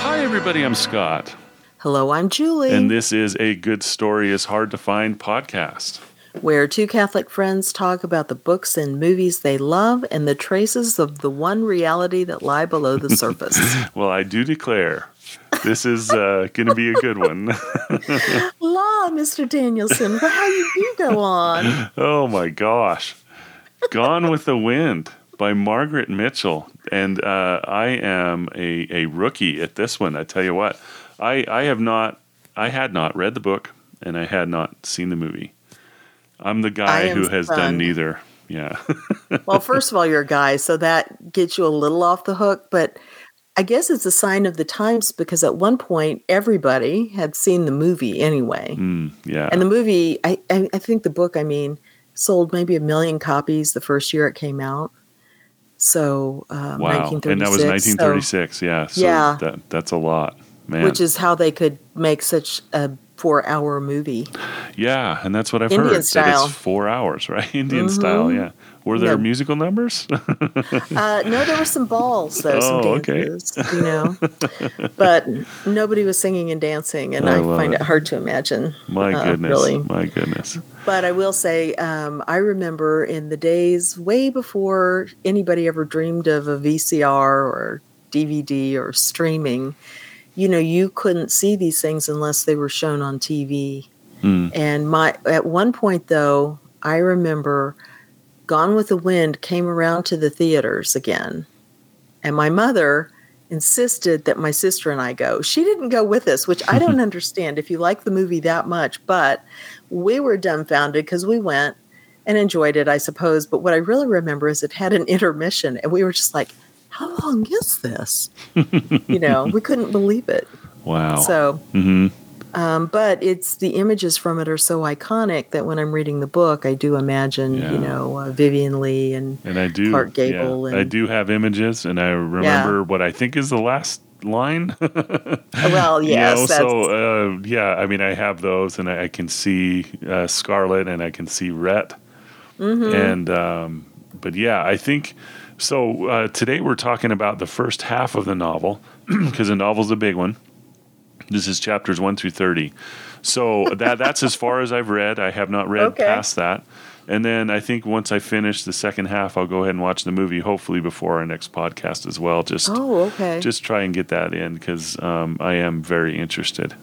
Hi, everybody. I'm Scott, Hello, I'm Julie, and this is a Good Story is Hard to Find podcast. where two Catholic friends talk about the books and movies they love and the traces of the one reality that lie below the surface. Well, I do declare this is uh, going to be a good one. La, Mr. Danielson, how do you go on? oh my gosh. Gone with the Wind by Margaret Mitchell. And uh, I am a, a rookie at this one. I tell you what, I, I have not, I had not read the book and I had not seen the movie. I'm the guy who has done neither. Yeah. Well, first of all, you're a guy, so that gets you a little off the hook, but I guess it's a sign of the times because at one point everybody had seen the movie anyway. Mm, yeah. And the movie, I, I, I think the book, I mean, sold maybe a million copies the first year it came out. So, uh, wow. 1936. And that was so- 1936. yeah. So Yeah. That, that's a lot, man. which is how they could make such a four-hour movie. yeah. And that's what I've Indian heard. That style. it's four hours, right? Indian style. Yeah. Were there Yeah. musical numbers? Uh, no, there were some balls, though, some Oh, okay. you know, but nobody was singing and dancing, and I I, find it. it hard to imagine. My uh, goodness. really. My goodness. But I will say, um, I remember in the days way before anybody ever dreamed of a VCR or DVD or streaming, you know, you couldn't see these things unless they were shown on TV. Mm. And my at one point though, I remember Gone with the Wind came around to the theaters again. And my mother insisted that my sister and I go. She didn't go with us, which I don't understand if you like the movie that much, but we were dumbfounded because we went and enjoyed it, I suppose. But what I really remember is it had an intermission, and we were just like, how long is this? you know, we couldn't believe it. Wow. So, hmm um, but it's the images from it are so iconic that when I'm reading the book, I do imagine, Yeah. you know, uh, Vivien Leigh and And I do. Clark Gable yeah, I do have images, and I remember what I think is the last line. well, You yes, know, so uh, yeah, I mean, I have those, and I, I can see uh, Scarlett, and I can see Rhett, Mm-hmm. and um, but yeah, I think so. Uh, today we're talking about the first half of the novel because the novel's a big one. This is chapters one through thirty. So that that's as far as I've read. I have not read Okay. past that. And then I think once I finish the second half, I'll go ahead and watch the movie. Hopefully before our next podcast as well. Just oh, okay. just try and get that in because um, I am very interested.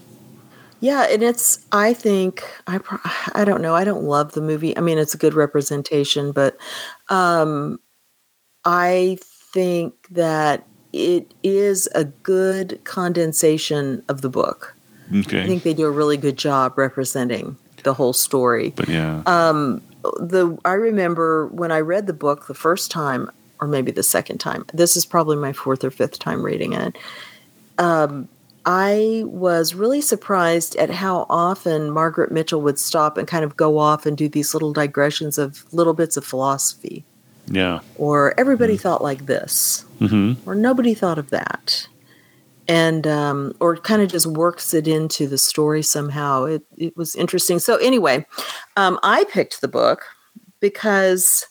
Yeah, and it's. I think I. I don't know. I don't love the movie. I mean, it's a good representation, but um, I think that it is a good condensation of the book. Okay. I think they do a really good job representing the whole story. but yeah. Um, the I remember when I read the book the first time, or maybe the second time. This is probably my fourth or fifth time reading it. Um, I was really surprised at how often Margaret Mitchell would stop and kind of go off and do these little digressions of little bits of philosophy, yeah. or everybody thought like this, hmm or nobody thought of that. And um, or kind of just works it into the story somehow. It it was interesting. So anyway, um, I picked the book because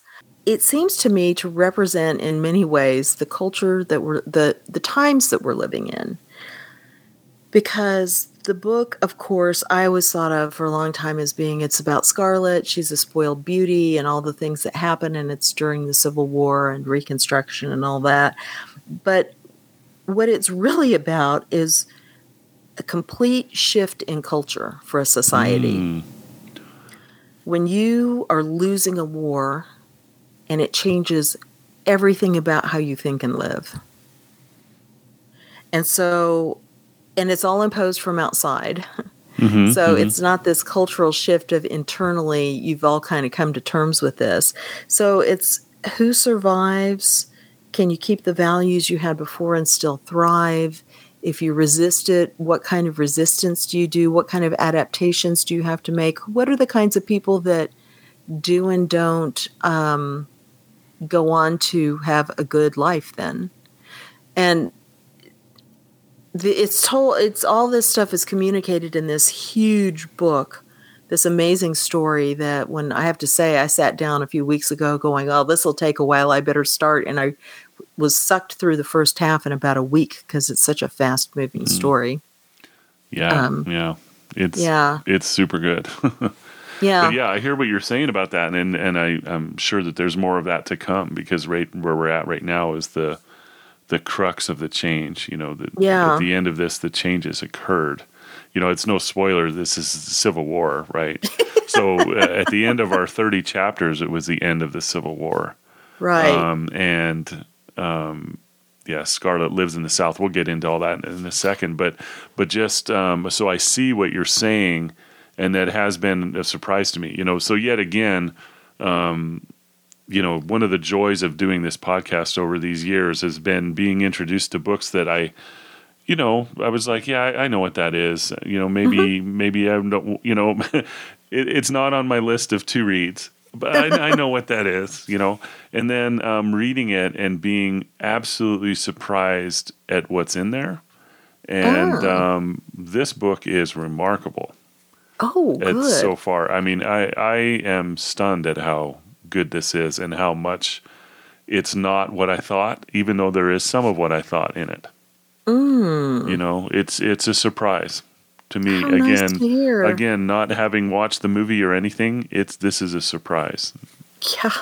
it seems to me to represent in many ways the culture that we're the the times that we're living in. Because the book, of course, I always thought of for a long time as being it's about Scarlett. She's a spoiled beauty and all the things that happen, and it's during the Civil War and Reconstruction and all that. But what it's really about is a complete shift in culture for a society. Mm. When you are losing a war and it changes everything about how you think and live. And so, and it's all imposed from outside. Mhm, So mhm. it's not this cultural shift of internally, you've all kind of come to terms with this. So it's who survives? Can you keep the values you had before and still thrive? If you resist it, what kind of resistance do you do? What kind of adaptations do you have to make? What are the kinds of people that do and don't um, go on to have a good life then? And it's told it's all this stuff is communicated in this huge book this amazing story that when I have to say, I sat down a few weeks ago going, oh, this will take a while. I better start. And I was sucked through the first half in about a week because it's such a fast moving mm. story. Yeah. Um, yeah. It's, yeah. it's super good. yeah. But yeah, I hear what you're saying about that. And, and I, I'm sure that there's more of that to come because right where we're at right now is the, the crux of the change. You know, the, yeah. at the end of this, the changes occurred you know, it's no spoiler. This is Civil War, right? so uh, at the end of our 30 chapters, it was the end of the Civil War. Right. Um, and, um, yeah, Scarlett lives in the South. We'll get into all that in a second, but, but just, um, so I see what you're saying and that has been a surprise to me, you know, so yet again, um, you know, one of the joys of doing this podcast over these years has been being introduced to books that I, you know, I was like, yeah, I, I know what that is. You know, maybe mm-hmm. maybe I don't. You know, it, it's not on my list of two reads, but I, I know what that is. You know, and then um, reading it and being absolutely surprised at what's in there. And oh. um, this book is remarkable. Oh, good. It's so far. I mean, I I am stunned at how good this is and how much it's not what I thought, even though there is some of what I thought in it. Mm. You know, it's it's a surprise to me. How again, nice again, not having watched the movie or anything, it's this is a surprise. Yeah.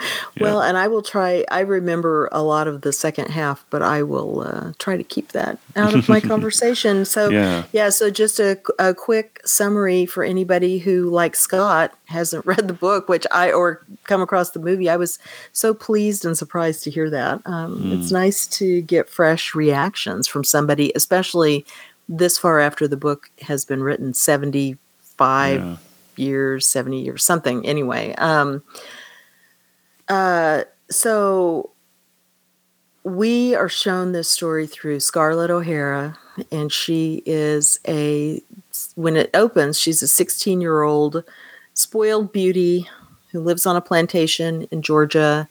Well, and I will try. I remember a lot of the second half, but I will uh, try to keep that out of my conversation. So, yeah. yeah. So, just a, a quick summary for anybody who, like Scott, hasn't read the book, which I or come across the movie. I was so pleased and surprised to hear that. Um, mm. It's nice to get fresh reactions from somebody, especially this far after the book has been written, seventy five yeah. years, seventy years, something. Anyway. Um, uh, so we are shown this story through Scarlett O'Hara, and she is a, when it opens, she's a 16 year old spoiled beauty who lives on a plantation in Georgia.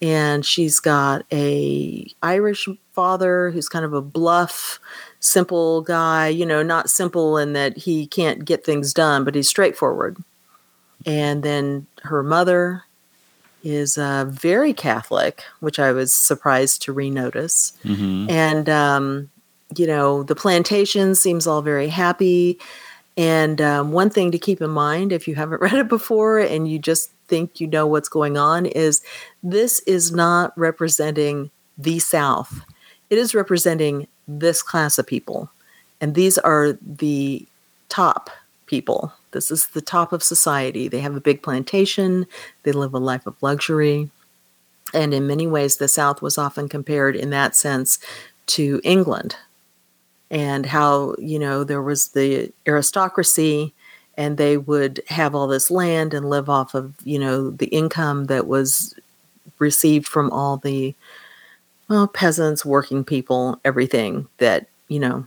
And she's got a Irish father who's kind of a bluff, simple guy, you know, not simple in that he can't get things done, but he's straightforward. And then her mother is uh, very Catholic, which I was surprised to renotice. Mm-hmm. And, um, you know, the plantation seems all very happy. And um, one thing to keep in mind if you haven't read it before and you just think you know what's going on is this is not representing the South, it is representing this class of people. And these are the top people this is the top of society. They have a big plantation, they live a life of luxury. And in many ways, the South was often compared in that sense to England and how, you know, there was the aristocracy and they would have all this land and live off of, you know, the income that was received from all the well, peasants, working people, everything that, you know,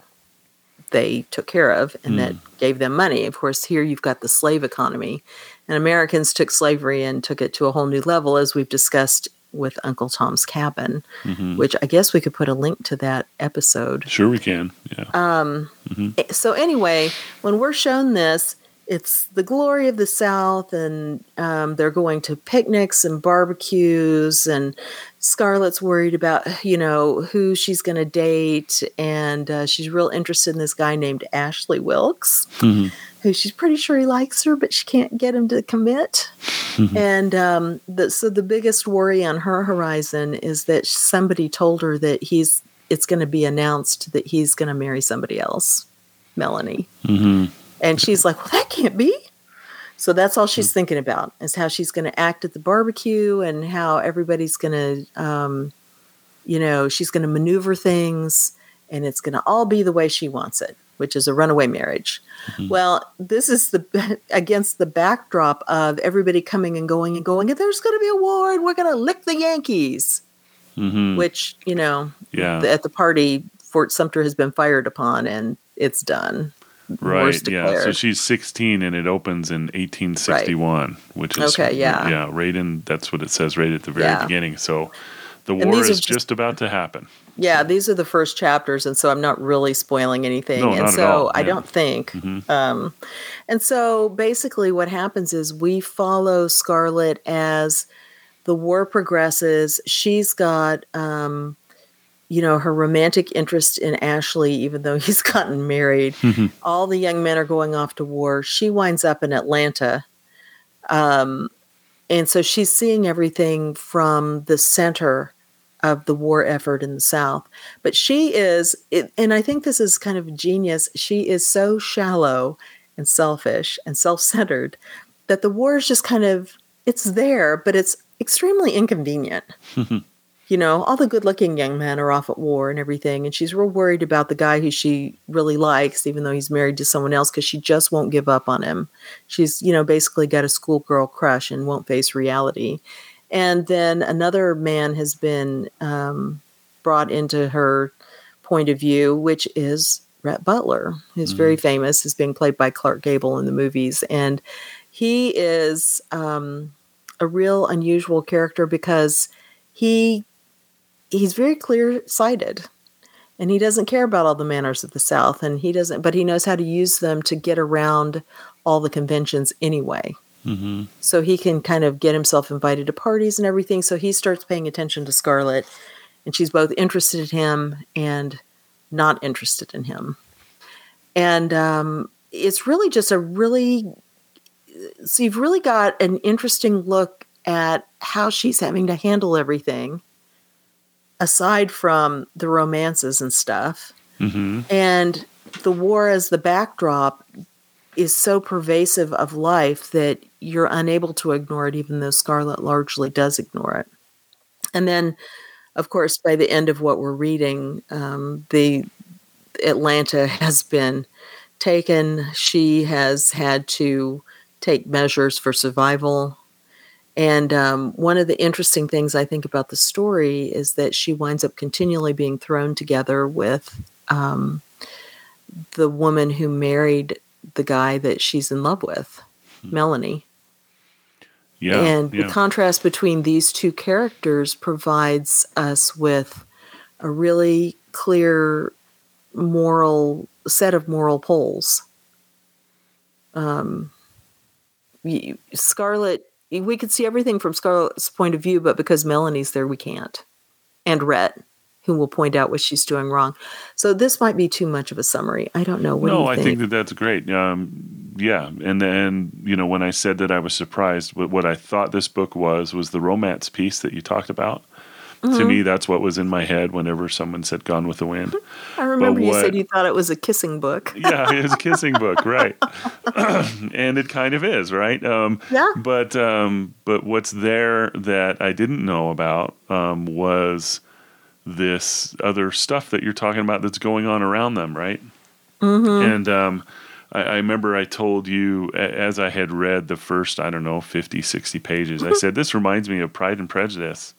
they took care of and mm. that gave them money. Of course, here you've got the slave economy, and Americans took slavery and took it to a whole new level, as we've discussed with Uncle Tom's Cabin, mm-hmm. which I guess we could put a link to that episode. Sure, we can. Yeah. Um, mm-hmm. Eh, so, anyway, when we're shown this, it's the glory of the South, and um, they're going to picnics and barbecues, and Scarlett's worried about, you know, who she's going to date, and uh, she's real interested in this guy named Ashley Wilkes, mm-hmm. who she's pretty sure he likes her, but she can't get him to commit. Mm-hmm. And um, the, so the biggest worry on her horizon is that somebody told her that he's it's going to be announced that he's going to marry somebody else, Melanie. Mm-hmm. And she's like, well, that can't be. So that's all she's hmm. thinking about is how she's going to act at the barbecue and how everybody's going to, um, you know, she's going to maneuver things and it's going to all be the way she wants it, which is a runaway marriage. Mm-hmm. Well, this is the against the backdrop of everybody coming and going and going. And there's going to be a war and we're going to lick the Yankees, mm-hmm. which you know, yeah. at the party, Fort Sumter has been fired upon and it's done. Right. Yeah. So she's 16 and it opens in 1861, right. which is okay. Yeah. Yeah. Right in. That's what it says right at the very yeah. beginning. So the war is just, just, about to happen. Yeah, these are the first chapters, and so I'm not really spoiling anything. No, and not at so all, I yeah. don't think. Um, and so basically, what happens is we follow Scarlett as the war progresses. She's got, um, you know, her romantic interest in Ashley, even though he's gotten married. All the young men are going off to war. She winds up in Atlanta. Um, and so she's seeing everything from the center of the war effort in the South. But she is, it, and I think this is kind of genius, she is so shallow and selfish and self centered that the war is just kind of, it's there, but it's extremely inconvenient. you know, all the good looking young men are off at war and everything. And she's real worried about the guy who she really likes, even though he's married to someone else, because she just won't give up on him. She's, you know, basically got a schoolgirl crush and won't face reality. And then another man has been um, brought into her point of view, which is Rhett Butler, who's very famous, is being played by Clark Gable in the movies. And he is um, a real unusual character because he he's very clear sighted and he doesn't care about all the manners of the south and he doesn't but he knows how to use them to get around all the conventions anyway. Mm-hmm. so he can kind of get himself invited to parties and everything so he starts paying attention to scarlett and she's both interested in him and not interested in him. And um, it's really just a really so you've really got an interesting look at how she's having to handle everything aside from the romances and stuff Mm-hmm. and the war as the backdrop is so pervasive of life that you're unable to ignore it even though scarlett largely does ignore it. And then of course by the end of what we're reading um, the atlanta has been taken. She has had to take measures for survival and um, one of the interesting things I think about the story is that she winds up continually being thrown together with um, the woman who married the guy that she's in love with, Melanie. Yeah. and yeah. the contrast between these two characters provides us with a really clear moral set of moral poles. Um, Scarlett, we could see everything from Scarlett's point of view, but because Melanie's there, we can't. And Rhett, who will point out what she's doing wrong. So this might be too much of a summary. I don't know. What do no, you I think? think that that's great. Um, yeah, and then you know when I said that I was surprised, what, what I thought this book was was the romance piece that you talked about. To Mm-hmm. me, that's what was in my head whenever someone said "Gone with the Wind." I remember you said you thought it was a kissing book. yeah, it was a kissing book, right? and it kind of is, right? Um, Yeah. But um, but what's there that I didn't know about um, was this other stuff that you're talking about that's going on around them, right? Mm-hmm. And um, I, I remember I told you as I had read the first, I don't know, 50, 60 pages, I said, this reminds me of Pride and Prejudice.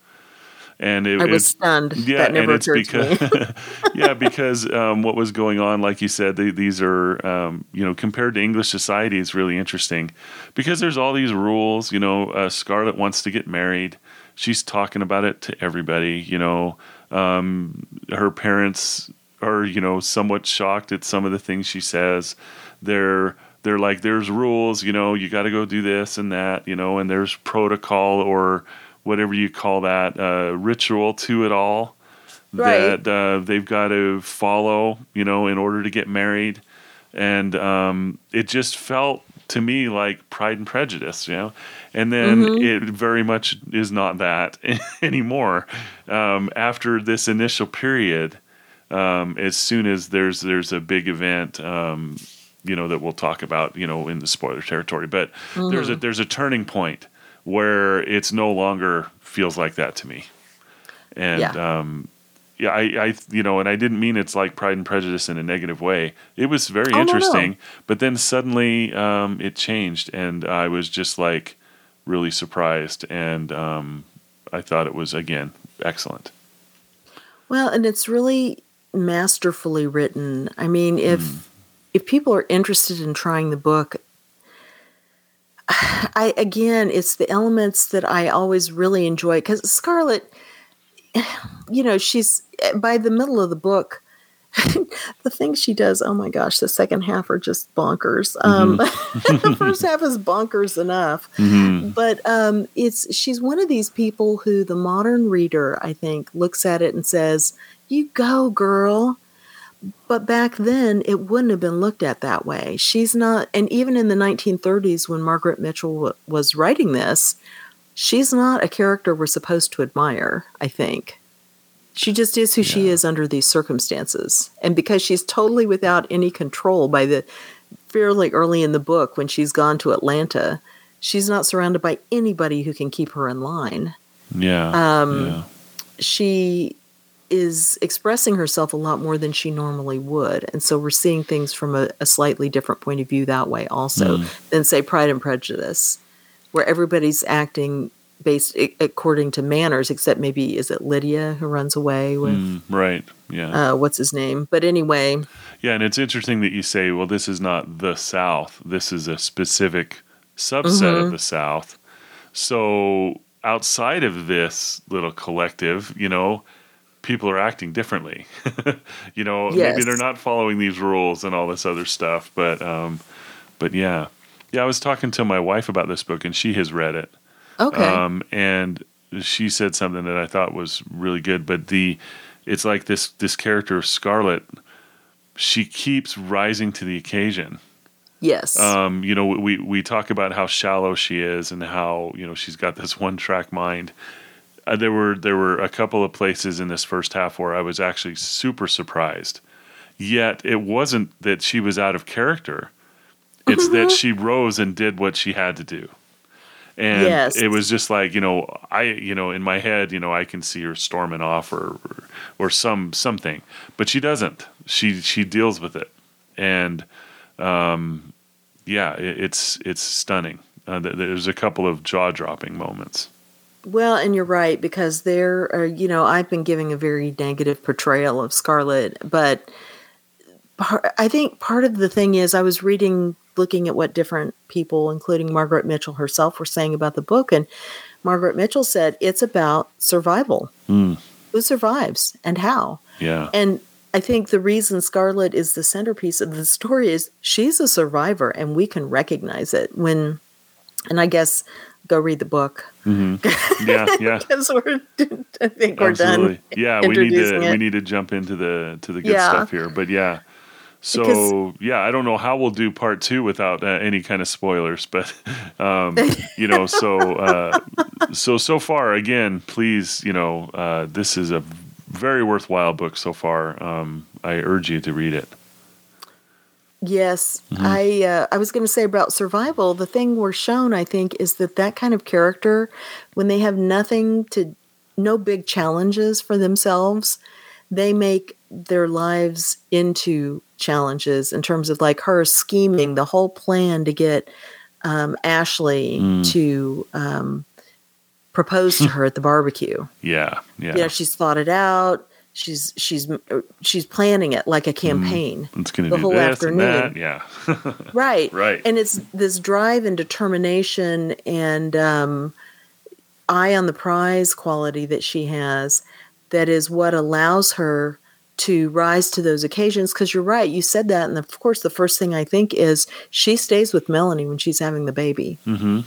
And it, I was stunned. yeah, that never and it's occurred to me. because yeah, because um, what was going on, like you said, they, these are um, you know compared to English society, it's really interesting because there's all these rules. You know, uh, Scarlett wants to get married. She's talking about it to everybody. You know, um, her parents are you know somewhat shocked at some of the things she says. They're they're like, there's rules. You know, you got to go do this and that. You know, and there's protocol or whatever you call that uh, ritual to it all Right. that uh, they've got to follow, you know, in order to get married. And um, it just felt to me like Pride and Prejudice, you know. And then it very much is not that anymore. Um, after this initial period, um, as soon as there's there's a big event, um, you know, that we'll talk about, you know, in the spoiler territory. But there's a there's a turning point where it's no longer feels like that to me. And Yeah. um, yeah, I, I, you know, and I didn't mean it's like Pride and Prejudice in a negative way. It was very Oh, no, no. interesting, but then suddenly um, it changed, and I was just like really surprised, and um, I thought it was again excellent. Well, and it's really masterfully written. I mean, if if people are interested in trying the book, I again, it's the elements that I always really enjoy because Scarlett, you know, she's by the middle of the book. the things she does, oh my gosh, the second half are just bonkers. Um, the first half is bonkers enough, Mhm. but um, it's she's one of these people who the modern reader, I think, looks at it and says, "You go, girl." But back then, it wouldn't have been looked at that way. She's not, and even in the 1930s, when Margaret Mitchell w- was writing this, she's not a character we're supposed to admire, I think. She just is who she is under these circumstances. And because she's totally without any control by the fairly early in the book when she's gone to Atlanta, she's not surrounded by anybody who can keep her in line. Yeah. Um, yeah. She is expressing herself a lot more than she normally would. And so we're seeing things from a, a slightly different point of view that way also Mm. than, say, Pride and Prejudice, where everybody's acting based a- according to manners, except maybe, is it Lydia who runs away with, Mm, right. Yeah. uh, what's his name? But anyway, Yeah, and it's interesting that you say, well, this is not the South. This is a specific subset Mm-hmm. of the South. So outside of this little collective, you know, people are acting differently. you know, maybe they're not following these rules and all this other stuff. But um, but yeah, yeah. I was talking to my wife about this book, and she has read it. okay. Um, and she said something that I thought was really good. But the it's like this this character Scarlett, she keeps rising to the occasion. yes. Um, you know, we we talk about how shallow she is and how you know she's got this one track mind. Uh, there were there were a couple of places in this first half where I was actually super surprised. Yet it wasn't that she was out of character. It's that she rose and did what she had to do. And Yes. it was just like, you know, I you know, in my head, you know, I can see her storming off or or, or some something. But she doesn't. She she deals with it. And um yeah, it, it's it's stunning. Uh, there's a couple of jaw dropping moments. Well, and you're right because there are, you know, I've been giving a very negative portrayal of Scarlett, but par- I think part of the thing is I was reading, looking at what different people, including Margaret Mitchell herself, were saying about the book, and Margaret Mitchell said it's about survival. Mm, Who survives and how? yeah, And I think the reason Scarlett is the centerpiece of the story is she's a survivor and we can recognize it when, and I guess go read the book hmm yeah, yeah. because we're, I think we're Absolutely. done. Yeah, we need to introducing we need to jump into the to the good Yeah. stuff here. But yeah. So Because- yeah, I don't know how we'll do part two without uh, any kind of spoilers, but um, you know, so uh, so so far again, please, you know, uh, this is a very worthwhile book so far. Um, I urge you to read it. Yes, Mm-hmm. I uh, I was going to say about survival. The thing we're shown, I think, is that that kind of character, when they have nothing to, no big challenges for themselves, they make their lives into challenges in terms of like her scheming the whole plan to get um, Ashley Mm. to um, propose to her at the barbecue. Yeah, yeah. You know, she's thought it out. She's she's she's planning it like a campaign. it's gonna the do whole afternoon. that. Yeah, Right. Right. And it's this drive and determination and um, eye on the prize quality that she has that is what allows her to rise to those occasions. Because you're right, you said that. And of course, the first thing I think is she stays with Melanie when she's having the baby. hmm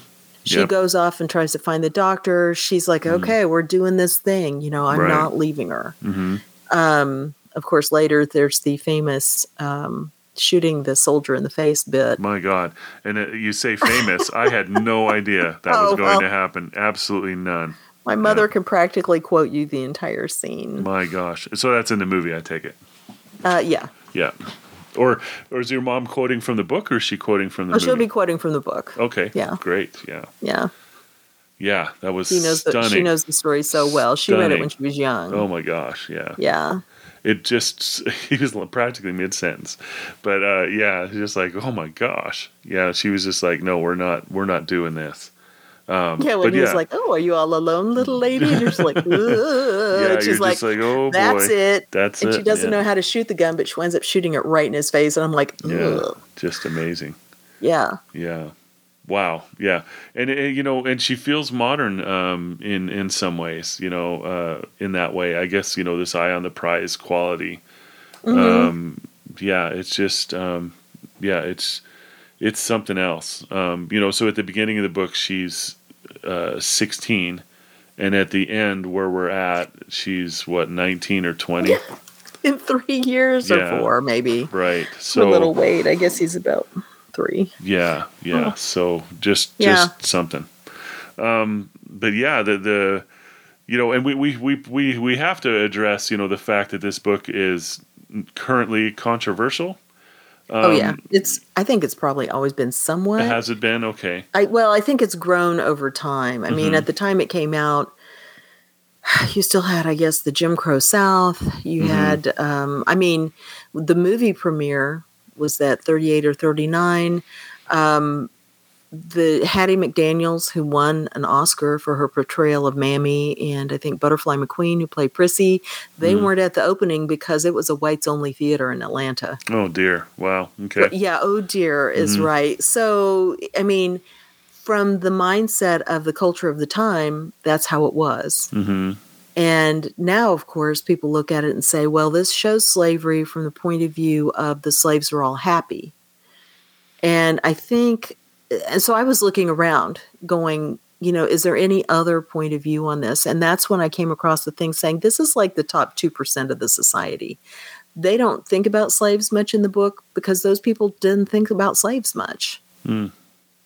She Yep. goes off and tries to find the doctor. She's like, okay, we're doing this thing. You know, I'm Right. not leaving her. hmm Um, of course, later there's the famous um, shooting the soldier in the face bit. My God! And uh, you say famous? I had no idea that was Oh, going well. to happen. Absolutely none. My mother can practically quote you the entire scene. My gosh! So that's in the movie. I take it. Uh, yeah. Yeah. Or or is your mom quoting from the book, or is she quoting from the Oh, she'll be quoting from the book. okay. Yeah. Great. Yeah. Yeah. Yeah. That was She knows the, she knows the story so well. She read it when she was young. Oh my gosh. Yeah. Yeah. It just he was practically mid sentence, but uh, yeah, just like oh my gosh. Yeah. She was just like, no, we're not. We're not doing this. Um, Yeah, but when he was like, "Oh, are you all alone, little lady?" And you're just like, Ugh. yeah, And she's like, like, oh boy, "That's it." That's and it. she doesn't yeah. know how to shoot the gun, but she winds up shooting it right in his face. And I'm like, Yeah, just amazing. yeah. Yeah. wow, yeah, and, and you know, and she feels modern um, in in some ways, you know, uh, in that way. I guess you know this eye on the prize quality. Mm-hmm. Um, yeah, it's just um, yeah, it's it's something else. Um, you know, so at the beginning of the book, she's uh, 16, and at the end, where we're at, she's what 19 or 20. In three years Yeah. or four, maybe. Right. So, a little weight. I guess he's about three. Yeah, yeah. Oh. So just Yeah. just something. Um, but yeah, the the you know, and we, we we we we have to address you know the fact that this book is currently controversial. Oh yeah, Um, it's. I think it's probably always been somewhat. Has it been okay? I well, I think it's grown over time. I mean, Mhm. at the time it came out, you still had, I guess, the Jim Crow South. You Mhm. had, um, I mean, the movie premiere was that thirty eight or thirty nine. Um, the Hattie McDaniels, who won an Oscar for her portrayal of Mammy, and I think Butterfly McQueen, who played Prissy, they Mhm. weren't at the opening because it was a whites only theater in Atlanta. Oh dear. Wow. Okay. But yeah, oh dear is Mhm. right. So, I mean, from the mindset of the culture of the time, that's how it was. hmm And now, of course, people look at it and say, well, this shows slavery from the point of view of the slaves are all happy. And I think, and so I was looking around going, you know, is there any other point of view on this? And that's when I came across the thing saying this is like the top 2% of the society. They don't think about slaves much in the book because those people didn't think about slaves much. Mm.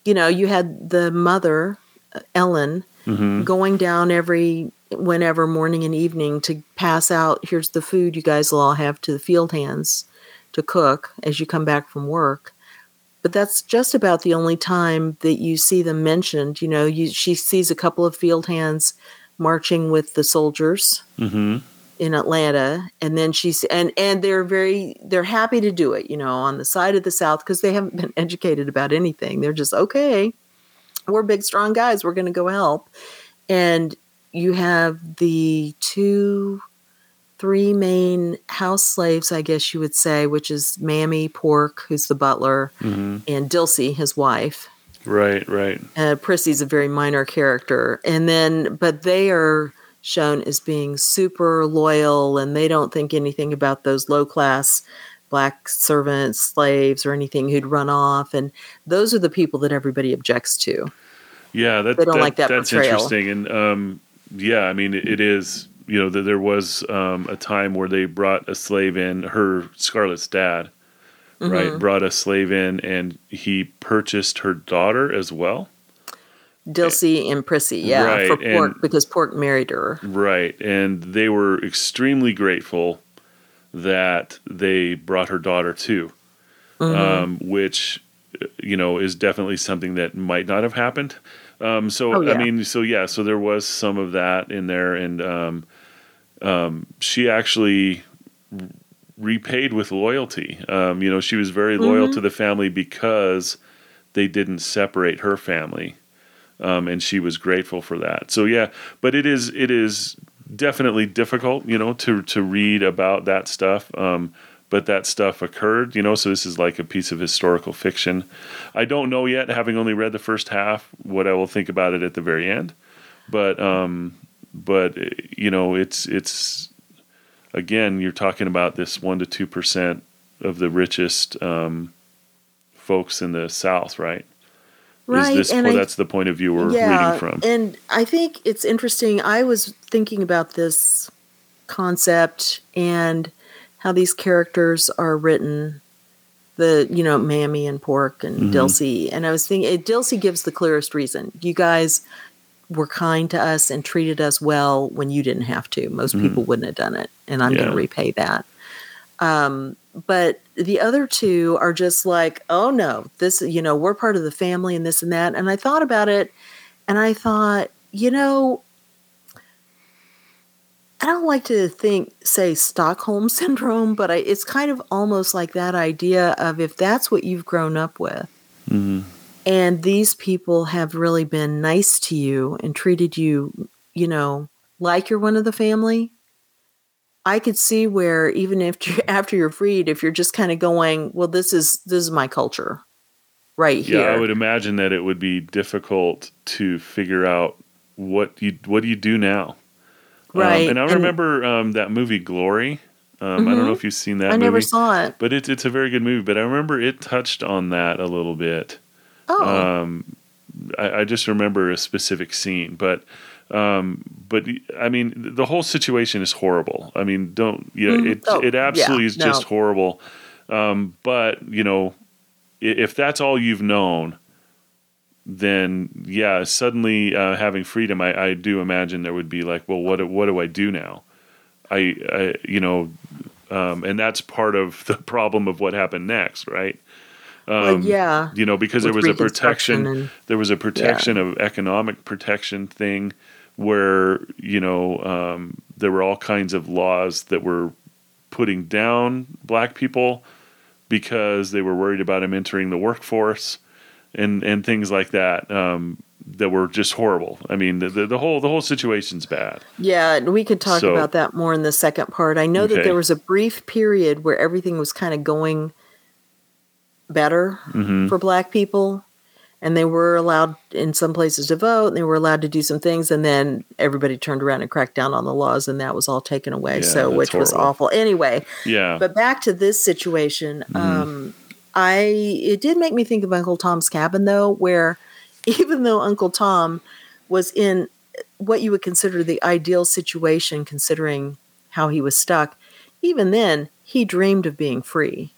You know, you had the mother, uh, Ellen, hmm going down every whenever morning and evening to pass out here's the food you guys will all have to the field hands to cook as you come back from work but that's just about the only time that you see them mentioned you know you, she sees a couple of field hands marching with the soldiers hmm in Atlanta and then she's and and they're very they're happy to do it you know on the side of the south because they haven't been educated about anything. They're just okay we're big strong guys we're going to go help. And you have the two three main house slaves i guess you would say which is mammy pork who's the butler hmm and dilcey his wife Right. Right. uh, Prissy's a very minor character, and then but they are shown as being super loyal, and they don't think anything about those low class black servants, slaves, or anything who'd run off, and those are the people that everybody objects to. Yeah, that, They don't like that that's portrayal. interesting, and um, yeah, I mean, it, it is. You know, that there was um, a time where they brought a slave in. Her Scarlett's dad, right, Mhm. brought a slave in, and he purchased her daughter as well. Dilcey and Prissy, yeah, Right, for Pork and- because Pork married her. Right, and they were extremely grateful that they brought her daughter too, Mhm. um, which uh, you know is definitely something that might not have happened. Um, so Oh, yeah. I mean, so yeah, so there was some of that in there, and um, um, she actually r- repaid with loyalty. Um, you know, she was very loyal Mhm. to the family because they didn't separate her family, um, and she was grateful for that. So yeah, but it is it is definitely difficult, you know, to to read about that stuff. Um, but that stuff occurred, you know. So this is like a piece of historical fiction. I don't know yet, having only read the first half, what I will think about it at the very end. But um, but eh, you know, it's it's again, you're talking about this one to two percent of the richest um, folks in the South, right? Right, Is this and well, I- that's the point of view we're reading from? And I think it's interesting. I was thinking about this concept and how these characters are written. The you know Mammy and Pork and Mhm. Dilcey, and I was thinking Dilcey gives the clearest reason. You guys were kind to us and treated us well when you didn't have to. Most Mhm. people wouldn't have done it, and I'm going to repay that. Um, but the other two are just like, oh no, this, you know, we're part of the family and this and that. And I thought about it and I thought, you know, I don't like to think, say, Stockholm syndrome, but I, it's kind of almost like that idea of if that's what you've grown up with, Mhm. And these people have really been nice to you and treated you, you know, like you're one of the family. I could see where even if you after you're freed, if you're just kind of going, well, this is this is my culture, right here. Yeah, I would imagine that it would be difficult to figure out what you what do you do now. Um, right. and I remember um, that movie Glory. Um, I don't know if you've seen that I movie, never saw it. but it's it's a very good movie. But I remember it touched on that a little bit. Oh, Um, I, I just remember a specific scene, but um, but I mean the whole situation is horrible. I mean, don't yeah, Mhm. it Oh, it absolutely yeah, is just horrible. Um, but you know, if that's all you've known, then yeah, suddenly uh, having freedom, I, I do imagine there would be like, well, what do- what do I do now? I, I you know, um, and that's part of the problem of what happened next, right? Well, yeah. you know because there With was a protection there was a protection of economic protection thing where you know um, there were all kinds of laws that were putting down black people because they were worried about them entering the workforce and and things like that um, that were just horrible i mean the, the, the whole the whole situation's bad Yeah, and we could talk So- about that more in the second part. I know Okay. that there was a brief period where everything was kind of going better hmm for black people and they were allowed in some places to vote and they were allowed to do some things and then everybody turned around and cracked down on the laws and that was all taken away Yeah, so which was awful. Anyway yeah. but back to this situation Mm-hmm. um i it did make me think of uncle tom's cabin though where even though uncle tom was in what you would consider the ideal situation considering how he was stuck even then he dreamed of being free.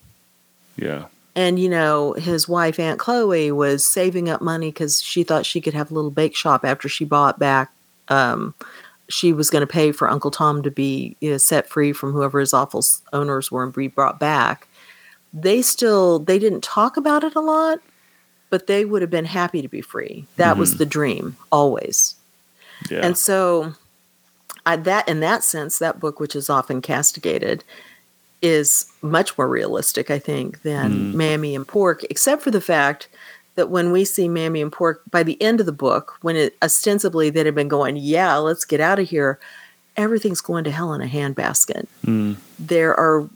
Yeah and you know his wife aunt chloe was saving up money because she thought she could have a little bake shop after she bought back um, she was going to pay for uncle tom to be you know, set free from whoever his awful owners were and be brought back. They still they didn't talk about it a lot but they would have been happy to be free. That was the dream always. Yeah. And so, I, that in that sense, that book, which is often castigated, is much more realistic, I think, than Mm. Mammy and Pork, except for the fact that when we see Mammy and Pork by the end of the book, when it ostensibly they'd have been going, yeah, let's get out of here, everything's going to hell in a handbasket. Mm. There are,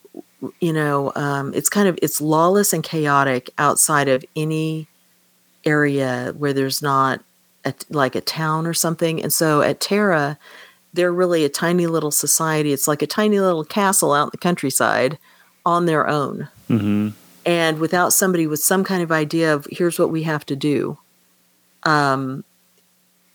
you know, um, it's kind of it's lawless and chaotic outside of any area where there's not a, like a town or something. And so at Tara, they're really a tiny little society. It's like a tiny little castle out in the countryside on their own. hmm And without somebody with some kind of idea of here's what we have to do, um,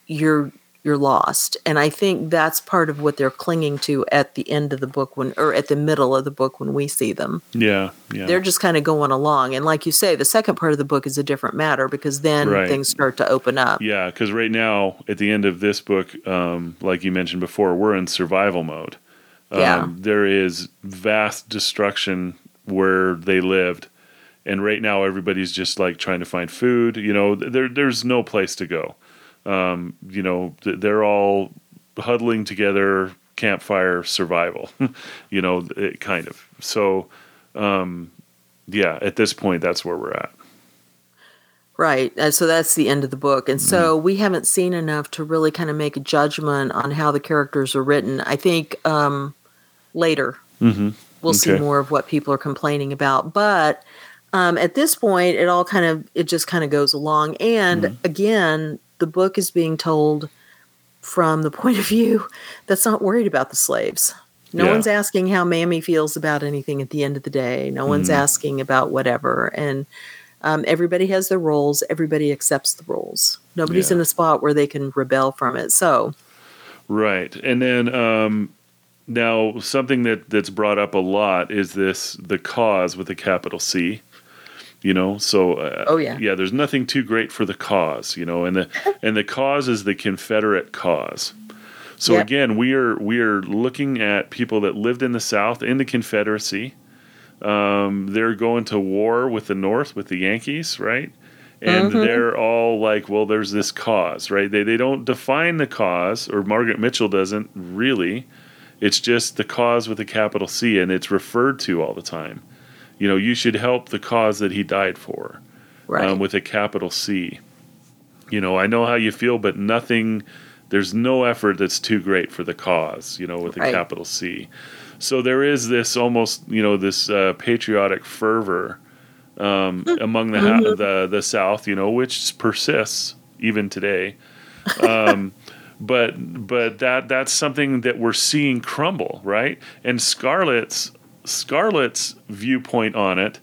you're you're lost. And I think that's part of what they're clinging to at the end of the book when or at the middle of the book when we see them. yeah yeah They're just kind of going along. And like you say, the second part of the book is a different matter because then Right. things start to open up. Yeah, because right now at the end of this book, um, like you mentioned before, we're in survival mode. Um, Yeah. There is vast destruction where they lived, and right now everybody's just like trying to find food. You know, there there's no place to go. Um, you know, they're all huddling together, campfire survival. you know, it kind of. So, um, yeah, at this point, that's where we're at. Right. So that's the end of the book. And Mm-hmm. so we haven't seen enough to really kind of make a judgment on how the characters are written. I think um, later hmm we'll see more of what people are complaining about. But um, at this point, it all kind of, it just kind of goes along. And Mm-hmm. again, the book is being told from the point of view that's not worried about the slaves. No Yeah. one's asking how Mammy feels about anything at the end of the day. No one's Mm-hmm. asking about whatever. And um, everybody has their roles. Everybody accepts the roles. Nobody's Yeah. in a spot where they can rebel from it. So, Right. And then um, now something that that's brought up a lot is this the cause with a capital C. You know, so uh, Oh, yeah. yeah. There's nothing too great for the cause, you know, and the and the cause is the Confederate cause. So Yep. again, we are we are looking at people that lived in the South in the Confederacy. Um, they're going to war with the North with the Yankees, right? And Mhm. they're all like, well, there's this cause, right? They they don't define the cause, or Margaret Mitchell doesn't really. It's just the cause with a capital C, and it's referred to all the time. You know, you should help the cause that he died for right. um, with a capital C. You know, I know how you feel, but nothing, there's no effort that's too great for the cause, you know, with a Right. capital C. So there is this almost, you know, this uh, patriotic fervor um, among the, ha- the the South, you know, which persists even today. Um, but but that that's something that we're seeing crumble, right? And Scarlett's Scarlett's viewpoint on it.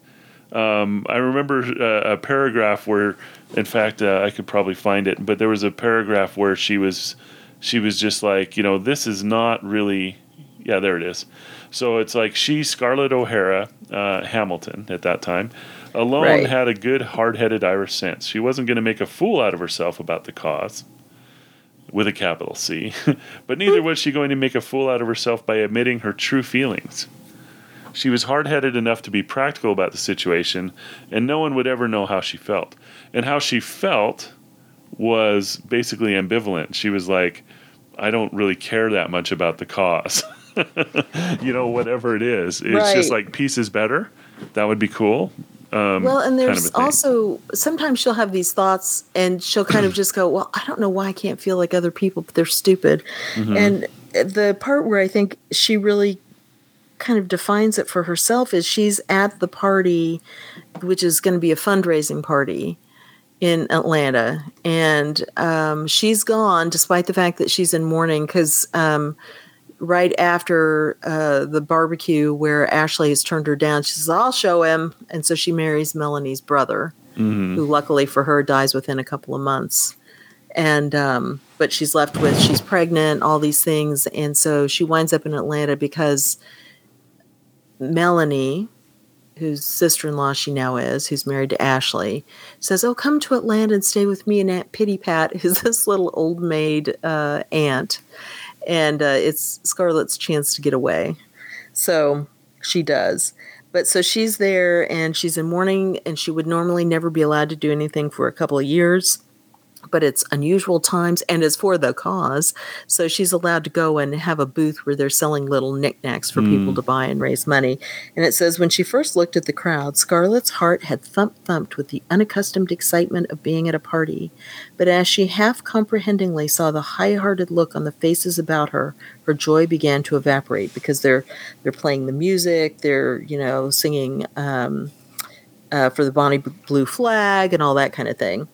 Um, I remember uh, a paragraph where, in fact, uh, I could probably find it, but there was a paragraph where she was she was just like, you know, this is not really. Yeah, there it is. So it's like she, Scarlett O'Hara, uh, Hamilton at that time, alone Right. had a good, hard headed Irish sense. She wasn't going to make a fool out of herself about the cause with a capital C, but neither was she going to make a fool out of herself by admitting her true feelings. She was hard headed enough to be practical about the situation, and no one would ever know how she felt. And how she felt was basically ambivalent. She was like, I don't really care that much about the cause. you know, whatever it is. It's just like peace is better. That would be cool. Um, Well, and kind there's of also sometimes she'll have these thoughts and she'll kind of just go, Well, I don't know why I can't feel like other people, but they're stupid. Mm-hmm. And the part where I think she really kind of defines it for herself is she's at the party, which is going to be a fundraising party in Atlanta. And um, she's gone despite the fact that she's in mourning because um, right after uh, the barbecue where Ashley has turned her down, she says, I'll show him. And so she marries Melanie's brother, who luckily for her dies within a couple of months. And, um, but she's left with, she's pregnant, all these things. And so she winds up in Atlanta because Melanie, whose sister in law she now is, who's married to Ashley, says, Oh, come to Atlanta and stay with me and Aunt Pittypat, who's this little old maid uh, aunt. And uh, it's Scarlett's chance to get away. So she does. But so she's there and she's in mourning, and she would normally never be allowed to do anything for a couple of years. But it's unusual times and it's for the cause. So she's allowed to go and have a booth where they're selling little knickknacks for people to buy and raise money. And it says, when she first looked at the crowd, Scarlett's heart had thump thumped with the unaccustomed excitement of being at a party. But as she half comprehendingly saw the high hearted look on the faces about her, her joy began to evaporate because they're they're playing the music, they're, you know, singing um, uh, for the Bonnie Blue Flag and all that kind of thing.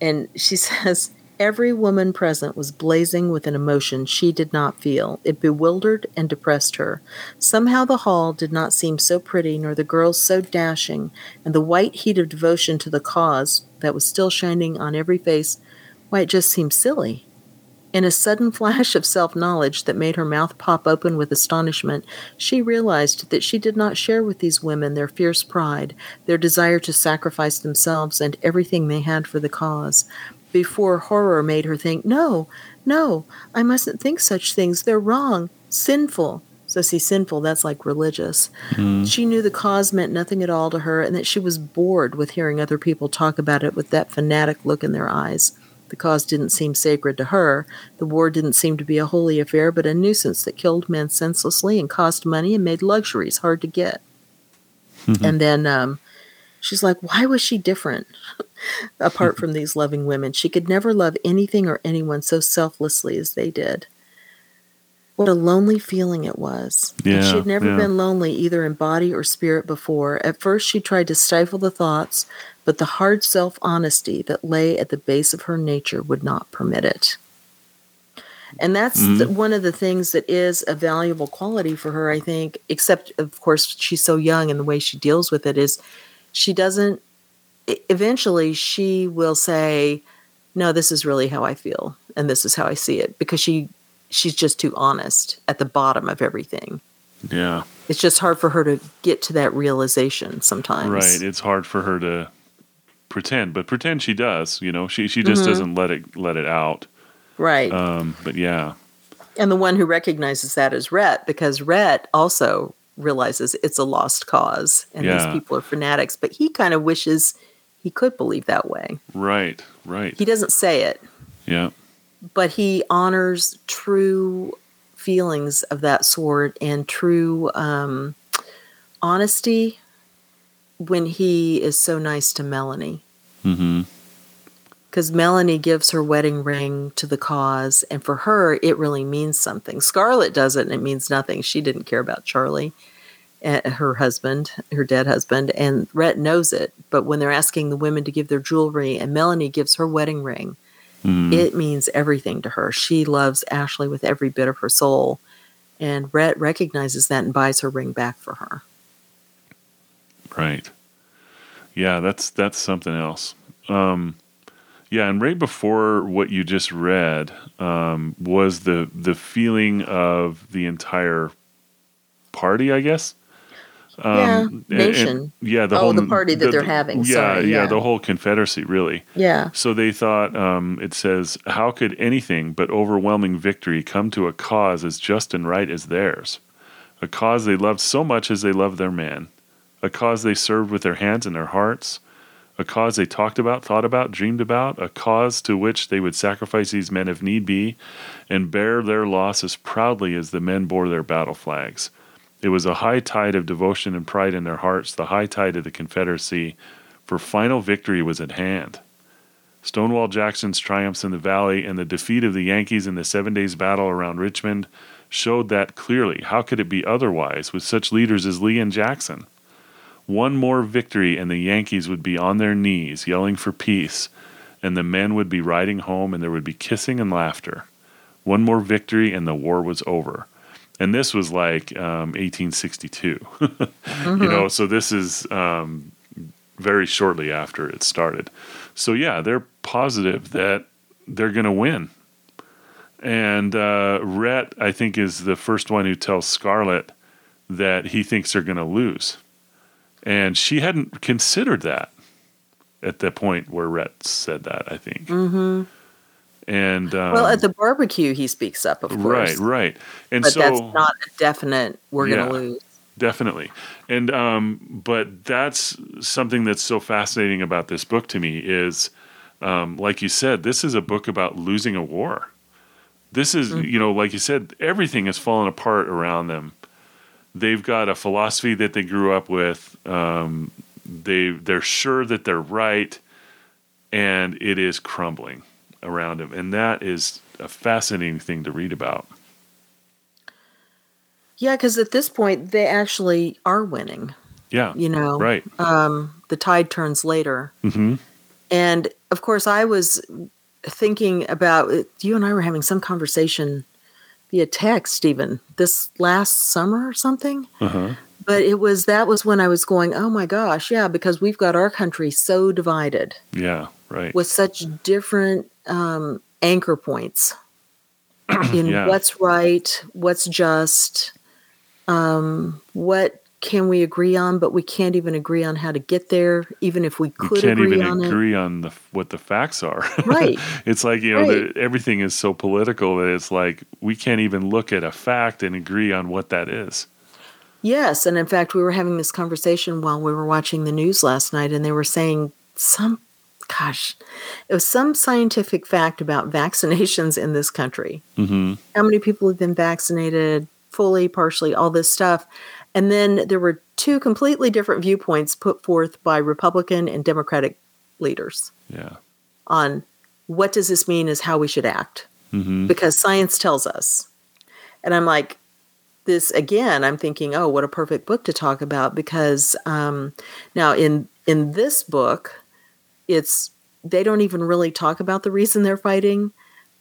And she says, Every woman present was blazing with an emotion she did not feel. It bewildered and depressed her. Somehow the hall did not seem so pretty, nor the girls so dashing, and the white heat of devotion to the cause that was still shining on every face, why, it just seemed silly. In a sudden flash of self knowledge that made her mouth pop open with astonishment, she realized that she did not share with these women their fierce pride, their desire to sacrifice themselves and everything they had for the cause. Before horror made her think, No, no, I mustn't think such things. They're wrong, sinful. So, see, sinful, that's like religious. Mm-hmm. She knew the cause meant nothing at all to her and that she was bored with hearing other people talk about it with that fanatic look in their eyes. The cause didn't seem sacred to her. The war didn't seem to be a holy affair, but a nuisance that killed men senselessly and cost money and made luxuries hard to get. And then um, she's like, why was she different? Apart from these loving women, she could never love anything or anyone so selflessly as they did. What a lonely feeling it was. Yeah, she had never yeah. been lonely either in body or spirit before. At first, she tried to stifle the thoughts, but the hard self honesty that lay at the base of her nature would not permit it. And that's mm-hmm. the, one of the things that is a valuable quality for her, I think, except, of course, she's so young and the way she deals with it is she doesn't, eventually, she will say, No, this is really how I feel and this is how I see it because she she's just too honest at the bottom of everything. Yeah. It's just hard for her to get to that realization sometimes. Right. It's hard for her to pretend, but pretend she does. You know, she she Mm-hmm. just doesn't let it let it out. Right. Um, but yeah, and the one who recognizes that is Rhett because Rhett also realizes it's a lost cause and Yeah. these people are fanatics, but he kind of wishes he could believe that way. right, right. He doesn't say it, Yeah, but he honors true feelings of that sort and true um, honesty when he is so nice to Melanie. hmm because Melanie gives her wedding ring to the cause, and for her, it really means something. Scarlett does it, and it means nothing. She didn't care about Charlie, uh, her husband, her dead husband, and Rhett knows it. But when they're asking the women to give their jewelry, and Melanie gives her wedding ring, Mm. it means everything to her. She loves Ashley with every bit of her soul, and Rhett recognizes that and buys her ring back for her. Right. Yeah, that's that's something else. Um, yeah, and right before what you just read um, was the the feeling of the entire party, I guess. Yeah, and- and- nation. yeah, the Oh, whole the party that they're having, Yeah, sorry, yeah, yeah. the whole Confederacy, really. Yeah. So they thought, um, it says, how could anything but overwhelming victory come to a cause as just and right as theirs? A cause they loved so much as they loved their man, a cause they served with their hands and their hearts, a cause they talked about, thought about, dreamed about, a cause to which they would sacrifice these men if need be, and bear their loss as proudly as the men bore their battle flags. It was a high tide of devotion and pride in their hearts, the high tide of the Confederacy, for final victory was at hand. Stonewall Jackson's triumphs in the Valley and the defeat of the Yankees in the Seven Days Battle around Richmond showed that clearly. How could it be otherwise with such leaders as Lee and Jackson? One more victory, and the Yankees would be on their knees yelling for peace, and the men would be riding home, and there would be kissing and laughter. One more victory, and the war was over. And this was like um, 1862. You know, so this is um, very shortly after it started. So yeah, they're positive that they're going to win. And uh, Rhett, I think, is the first one who tells Scarlett that he thinks they're going to lose, and she hadn't considered that at the point where Rhett said that. I think. hmm And um, well, at the barbecue, he speaks up, of course. right, right, and But so that's not a definite. We're Yeah. going to lose. definitely and um but that's something that's so fascinating about this book to me is um like you said this is a book about losing a war this is you know like you said everything has fallen apart around them they've got a philosophy that they grew up with um they they're sure that they're right and it is crumbling around him. and that is a fascinating thing to read about Yeah, because at this point, they actually are winning. yeah You know, right um, the tide turns later. hmm And of course, I was thinking about you and I were having some conversation via text, even this last summer or something. uh-huh But it was that was when I was going, oh my gosh, yeah, because we've got our country so divided yeah right with such different um, anchor points in Yeah. what's right, what's just, um, what can we agree on, but we can't even agree on how to get there, even if we could can't agree even on it. agree on the what the facts are. Right. it's like you know Right. the, everything is so political that it's like we can't even look at a fact and agree on what that is. Yes, and in fact, we were having this conversation while we were watching the news last night, and they were saying some, gosh, it was some scientific fact about vaccinations in this country. Mm-hmm. How many people have been vaccinated, fully, partially, all this stuff. And then there were two completely different viewpoints put forth by Republican and Democratic leaders Yeah. on what does this mean is how we should act Mm-hmm. because science tells us. And I'm like, this again, I'm thinking, oh, what a perfect book to talk about because um, now in in this book, it's they don't even really talk about the reason they're fighting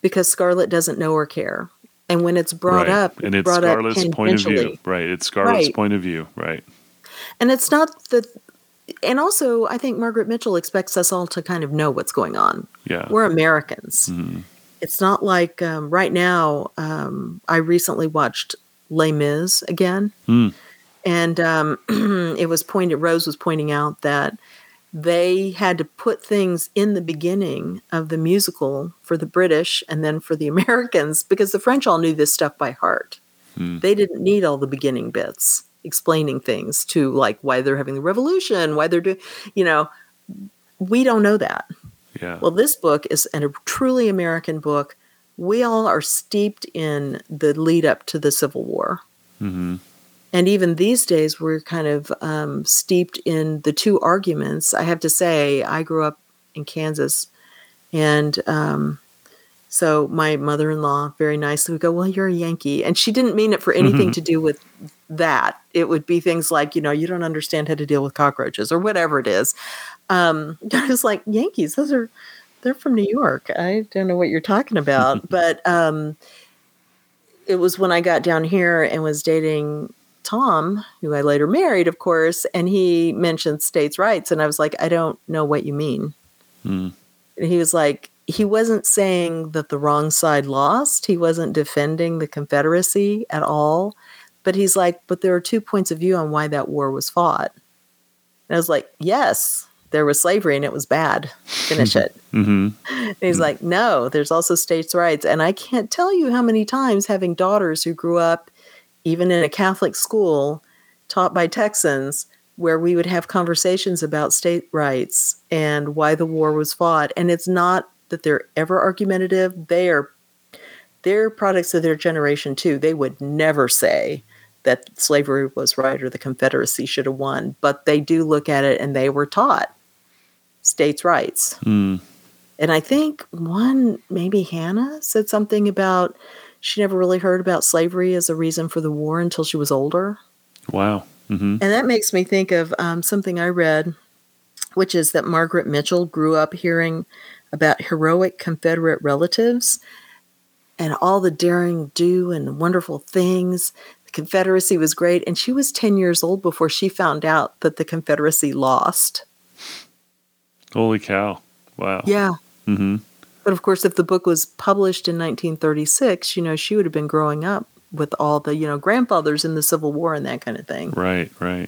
because Scarlett doesn't know or care. And when it's brought right. up, and it's brought Scarlett's up point of view. Right. It's Scarlett's Right. point of view. Right. And it's not the and also I think Margaret Mitchell expects us all to kind of know what's going on. Yeah. We're Americans. Mhm. It's not like um, right now. Um, I recently watched Les Mis again, Mm. and um, it was pointed. Rose was pointing out that they had to put things in the beginning of the musical for the British and then for the Americans because the French all knew this stuff by heart. Mm. They didn't need all the beginning bits explaining things to like why they're having the revolution, why they're doing, you know, we don't know that. Yeah. Well, this book is an, a truly American book. We all are steeped in the lead up to the Civil War. mm-hmm. And even these days, we're kind of um, steeped in the two arguments. I have to say, I grew up in Kansas. And um, so my mother in law very nicely would go, Well, you're a Yankee. And she didn't mean it for anything to do with that. it would be things like, you know, you don't understand how to deal with cockroaches or whatever it is. Um, I was like, Yankees, those are, they're from New York. I don't know what you're talking about. but um, it was when I got down here and was dating Tom, who I later married, of course, and he mentioned states' rights. And I was like, I don't know what you mean. Mm. And he was like, he wasn't saying that the wrong side lost. He wasn't defending the Confederacy at all. But he's like, but there are two points of view on why that war was fought. And I was like, yes, there was slavery and it was bad. Finish it. hmm And he's like, no, there's also states' rights. And I can't tell you how many times having daughters who grew up even in a Catholic school taught by Texans, where we would have conversations about state rights and why the war was fought. And it's not that they're ever argumentative. They are they're products of their generation too. They would never say that slavery was right or the Confederacy should have won, but they do look at it and they were taught states' rights. Mm. And I think one, maybe Hannah, said something about she never really heard about slavery as a reason for the war until she was older. Wow. hmm And that makes me think of um, something I read, which is that Margaret Mitchell grew up hearing about heroic Confederate relatives and all the daring do and wonderful things. The Confederacy was great. And she was 10 years old before she found out that the Confederacy lost. Holy cow. Wow. Yeah. hmm But of course, if the book was published in 1936, you know, she would have been growing up with all the, you know, grandfathers in the Civil War and that kind of thing. Right, right.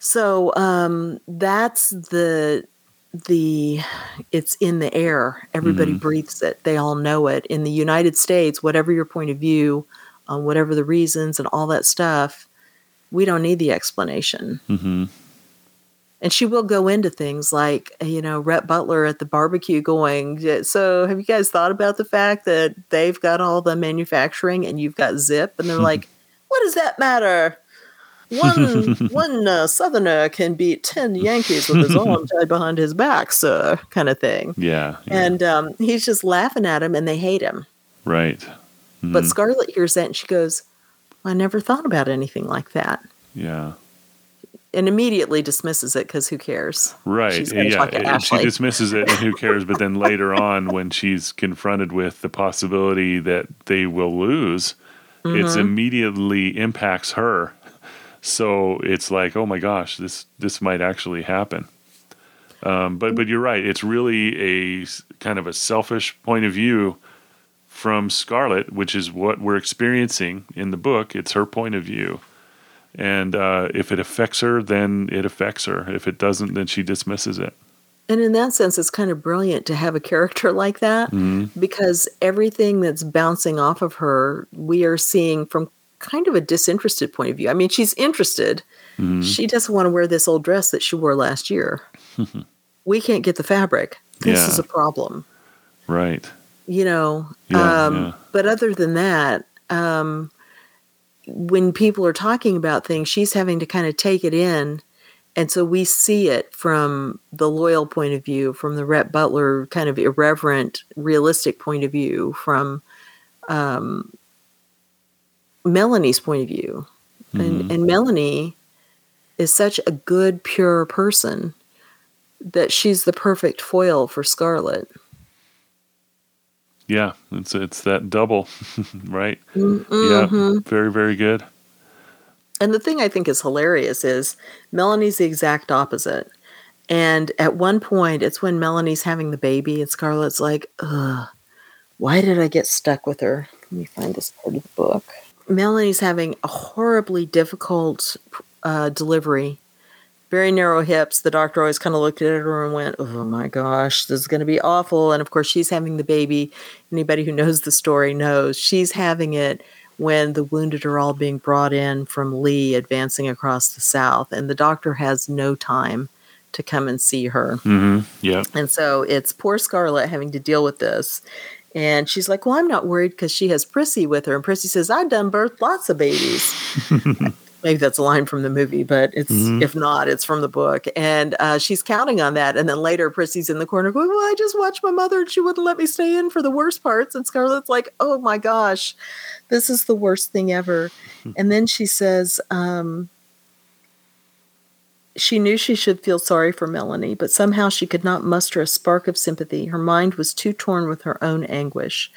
So um, that's the the it's in the air. Everybody breathes it. They all know it. In the United States, whatever your point of view, on whatever the reasons and all that stuff, we don't need the explanation. hmm And she will go into things like, you know, Rhett Butler at the barbecue going, So, have you guys thought about the fact that they've got all the manufacturing and you've got Zip? And they're like, what does that matter? One one uh, Southerner can beat 10 Yankees with his arm tied behind his back, sir, kind of thing. Yeah, yeah. And um, he's just laughing at him and they hate him. right. But Mhm. Scarlett hears that and she goes, I never thought about anything like that. Yeah. And immediately dismisses it because who cares? Right. Yeah. talk to and she dismisses it and who cares? But then later on, when she's confronted with the possibility that they will lose, it's Mm-hmm. immediately impacts her. So it's like, oh my gosh, this this might actually happen. Um, but but you're right. It's really a kind of a selfish point of view from Scarlett, which is what we're experiencing in the book. It's her point of view. And uh, if it affects her, then it affects her. If it doesn't, then she dismisses it. And in that sense, it's kind of brilliant to have a character like that because everything that's bouncing off of her, we are seeing from kind of a disinterested point of view. I mean, she's interested. She doesn't want to wear this old dress that she wore last year. we can't get the fabric. This Yeah. is a problem. Right. you know Yeah, um, yeah. but other than that um, when people are talking about things she's having to kind of take it in. And so we see it from the loyal point of view from the Rhett Butler kind of irreverent realistic point of view from um, Melanie's point of view. And, and Melanie is such a good pure person that she's the perfect foil for Scarlett Yeah. It's it's that double, right? Mm-hmm. Yeah. Very very good. And the thing I think is hilarious is Melanie's the exact opposite. And at one point, it's when Melanie's having the baby, and Scarlett's like, ugh, why did I get stuck with her? Let me find this part of the book. Melanie's having a horribly difficult uh, delivery, very narrow hips. The doctor always kind of looked at her and went, oh my gosh, this is going to be awful. And of course, she's having the baby. Anybody who knows the story knows she's having it when the wounded are all being brought in from Lee advancing across the South, and the doctor has no time to come and see her. Mm-hmm. Yeah. And so it's poor Scarlett having to deal with this. And she's like, Well, I'm not worried because she has Prissy with her. And Prissy says, I've done birth lots of babies. maybe that's a line from the movie, but it's Mhm. if not, it's from the book. And uh, she's counting on that. And then later, Prissy's in the corner going, "Well, I just watched my mother, and she wouldn't let me stay in for the worst parts." And Scarlett's like, "Oh my gosh, this is the worst thing ever." and then she says, um, she knew she should feel sorry for Melanie, but somehow she could not muster a spark of sympathy. Her mind was too torn with her own anguish.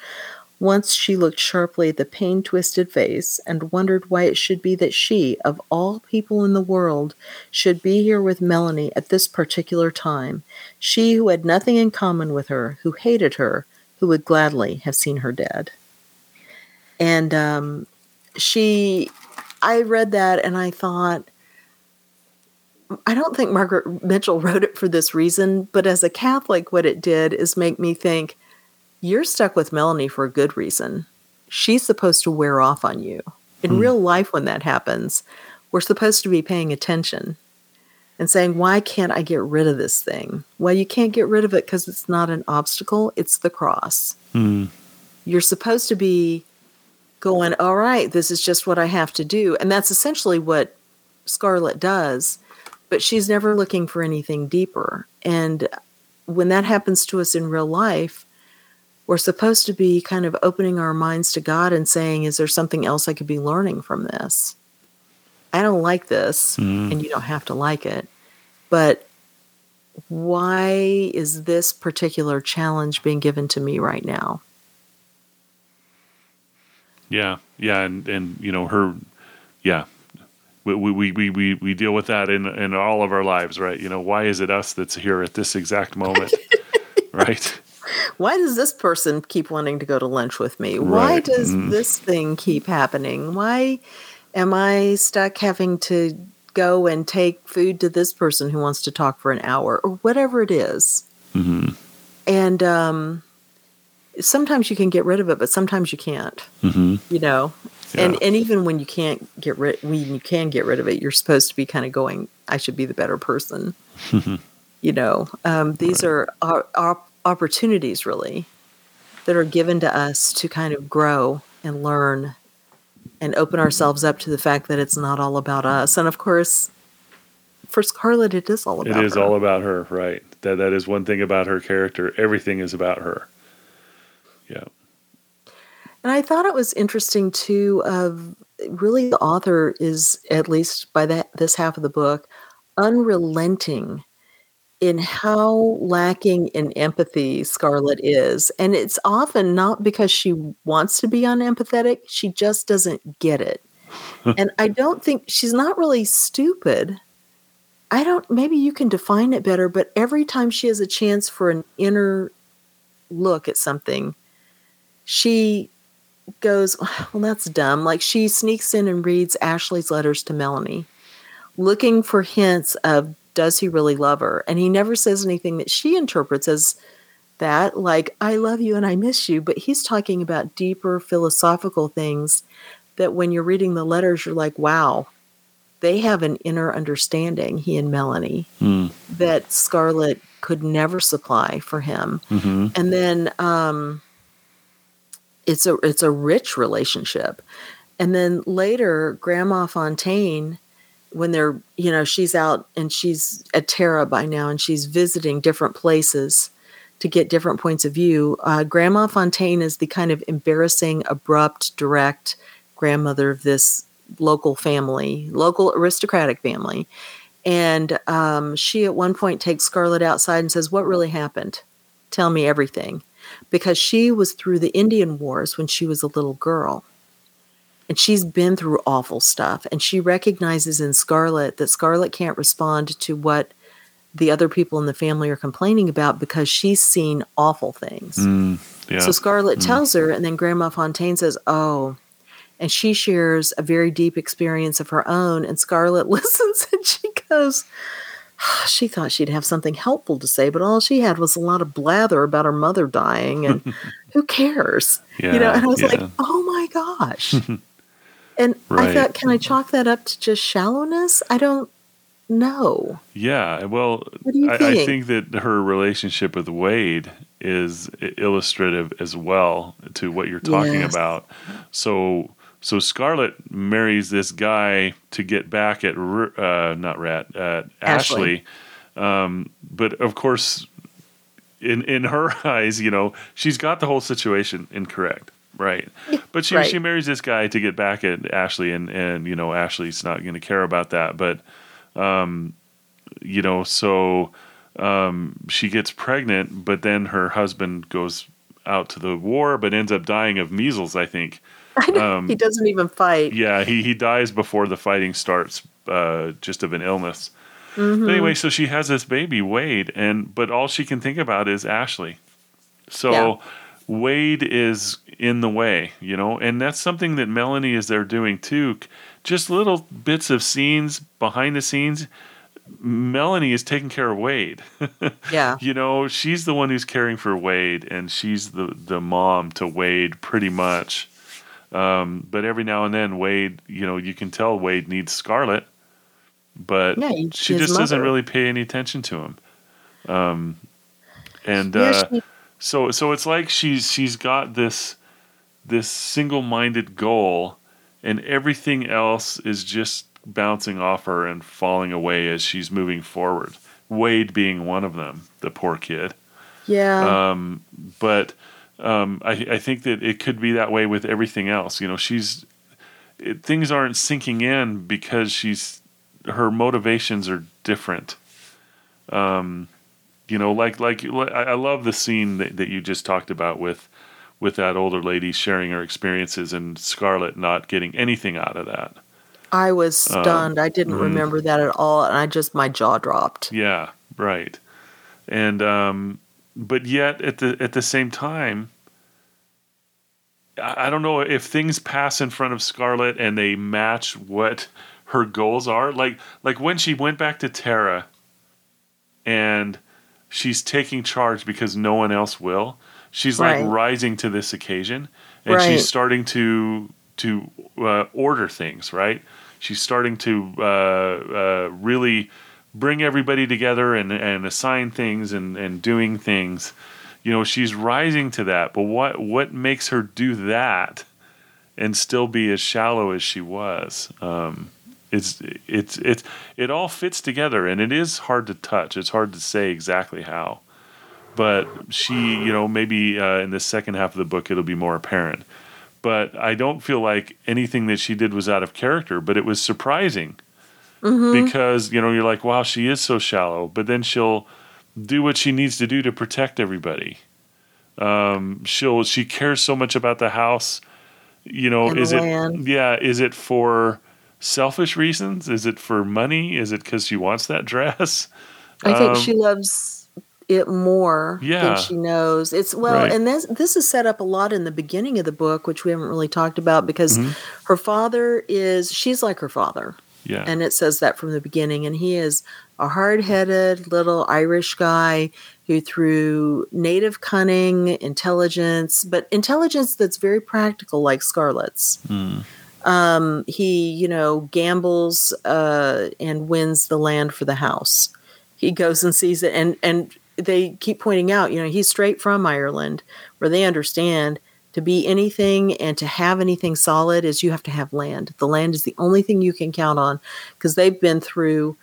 Once she looked sharply at the pain twisted face and wondered why it should be that she, of all people in the world, should be here with Melanie at this particular time. She who had nothing in common with her, who hated her, who would gladly have seen her dead. And um, she, I read that and I thought, I don't think Margaret Mitchell wrote it for this reason, but as a Catholic, what it did is make me think you're stuck with Melanie for a good reason. She's supposed to wear off on you. In real life, when that happens, we're supposed to be paying attention and saying, Why can't I get rid of this thing? Well, you can't get rid of it because it's not an obstacle, it's the cross. Mm. You're supposed to be going, All right, this is just what I have to do. And that's essentially what Scarlett does, but she's never looking for anything deeper. And when that happens to us in real life, we're supposed to be kind of opening our minds to God and saying, Is there something else I could be learning from this? I don't like this, Mm. and you don't have to like it. But why is this particular challenge being given to me right now? Yeah, yeah, and and you know her, yeah, we we we we we deal with that in in all of our lives, right? You know, why is it us that's here at this exact moment, right? Why does this person keep wanting to go to lunch with me? Why Right. does Mm. this thing keep happening? Why am I stuck having to go and take food to this person who wants to talk for an hour or whatever it is? hmm And um, sometimes you can get rid of it, but sometimes you can't. hmm You know, Yeah. and and even when you can't get rid, when you can get rid of it, you're supposed to be kind of going, "I should be the better person." you know, um, these are our, our opportunities really that are given to us to kind of grow and learn and open ourselves up to the fact that it's not all about us. And of course, for Scarlett, it is all about is her. all about her, right? That that is one thing about her character. Everything is about her. Yeah. And I thought it was interesting too. Of really, the author is at least by that this half of the book unrelenting in how lacking in empathy Scarlett is, and it's often not because she wants to be unempathetic; she just doesn't get it. and I don't think she's not really stupid. I don't. Maybe you can define it better, but every time she has a chance for an inner look at something, she goes, Well, that's dumb. Like she sneaks in and reads Ashley's letters to Melanie, looking for hints of does he really love her? And he never says anything that she interprets as that, like, I love you and I miss you. But he's talking about deeper philosophical things that when you're reading the letters, you're like, wow, they have an inner understanding, he and Melanie, Mm. that Scarlett could never supply for him hmm and then um it's a it's a rich relationship and then later grandma fontaine when they're you know she's out and she's at tara by now and she's visiting different places to get different points of view uh, grandma fontaine is the kind of embarrassing abrupt direct grandmother of this local family local aristocratic family. And um, she at one point takes scarlett outside and says what really happened? Tell me everything. Because she was through the Indian Wars when she was a little girl. And she's been through awful stuff. And she recognizes in Scarlett that Scarlett can't respond to what the other people in the family are complaining about because she's seen awful things. Mm. Yeah. So Scarlett tells her, and then Grandma Fontaine says, Oh, and she shares a very deep experience of her own. And Scarlett listens and she goes, She thought she'd have something helpful to say, but all she had was a lot of blather about her mother dying. And who cares? yeah. you know, and I was yeah. like, Oh my gosh. and I thought, Can I chalk that up to just shallowness? I don't know. Yeah, well, do I, I think? think that her relationship with Wade is illustrative as well to what you're talking Yes. about. So, so Scarlett marries this guy to get back at uh, not Rhett at Ashley. Ashley. Um, but of course, in in her eyes, you know, she's got the whole situation incorrect, right? But she Right. she marries this guy to get back at Ashley, and and you know Ashley's not going to care about that, but um, you know, so um, she gets pregnant, but then her husband goes out to the war, but ends up dying of measles, I think. Um, he doesn't even fight. yeah, he he dies before the fighting starts, uh, just of an illness. Mm-hmm. But anyway, so she has this baby Wade, and but all she can think about is Ashley. So Yeah. Wade is in the way, you know, and that's something that Melanie is there doing too. Just little bits of scenes behind the scenes. Melanie is taking care of Wade. Yeah. you know, she's the one who's caring for Wade, and she's the the mom to Wade pretty much. Um, but every now and then, Wade, you know, you can tell Wade needs Scarlett, but Yeah, she just doesn't really pay any attention to him. Um, and Yeah, uh, she- so so it's like she's she's got this this single-minded goal, and everything else is just bouncing off her and falling away as she's moving forward. Wade being one of them, the poor kid. yeah. Um, but um, I, I think that it could be that way with everything else. You know, she's it, things aren't sinking in because she's her motivations are different. Um, you know, like like I I love the scene that, that you just talked about with with that older lady sharing her experiences and Scarlett not getting anything out of that. I was stunned. I didn't mm. remember that at all, and I just my jaw dropped. Yeah, right. And um, but yet at the at the same time, I, I don't know if things pass in front of Scarlett and they match what her goals are. Like like when she went back to Tara, and she's taking charge because no one else will. She's like rising to this occasion, and Right. she's starting to to uh, order things. Right, she's starting to uh, uh, really bring everybody together and and assign things and and doing things. You know, she's rising to that. But what what makes her do that and still be as shallow as she was? Um, it's it's it's it all fits together, and it is hard to touch. It's hard to say exactly how. But she, you know, maybe uh, in the second half of the book it'll be more apparent. But I don't feel like anything that she did was out of character. But it was surprising because you know you're like, wow, she is so shallow. But then she'll do what she needs to do to protect everybody. Um, she'll she cares so much about the house. You know, And is it yeah? Is it for selfish reasons? Is it for money? Is it because she wants that dress? I think Um, she loves it more Yeah. than she knows. It's well, Right. and this this is set up a lot in the beginning of the book, which we haven't really talked about because Mhm. her father is she's like her father, Yeah, and it says that from the beginning. And he is a hard-headed little Irish guy who, through native cunning, intelligence, but intelligence that's very practical, like Scarlett's. Mm. Um, he, you know, gambles uh, and wins the land for the house. He goes and sees it, and and they keep pointing out, you know, he's straight from Ireland, where they understand to be anything and to have anything solid is you have to have land. The land is the only thing you can count on because they've been through,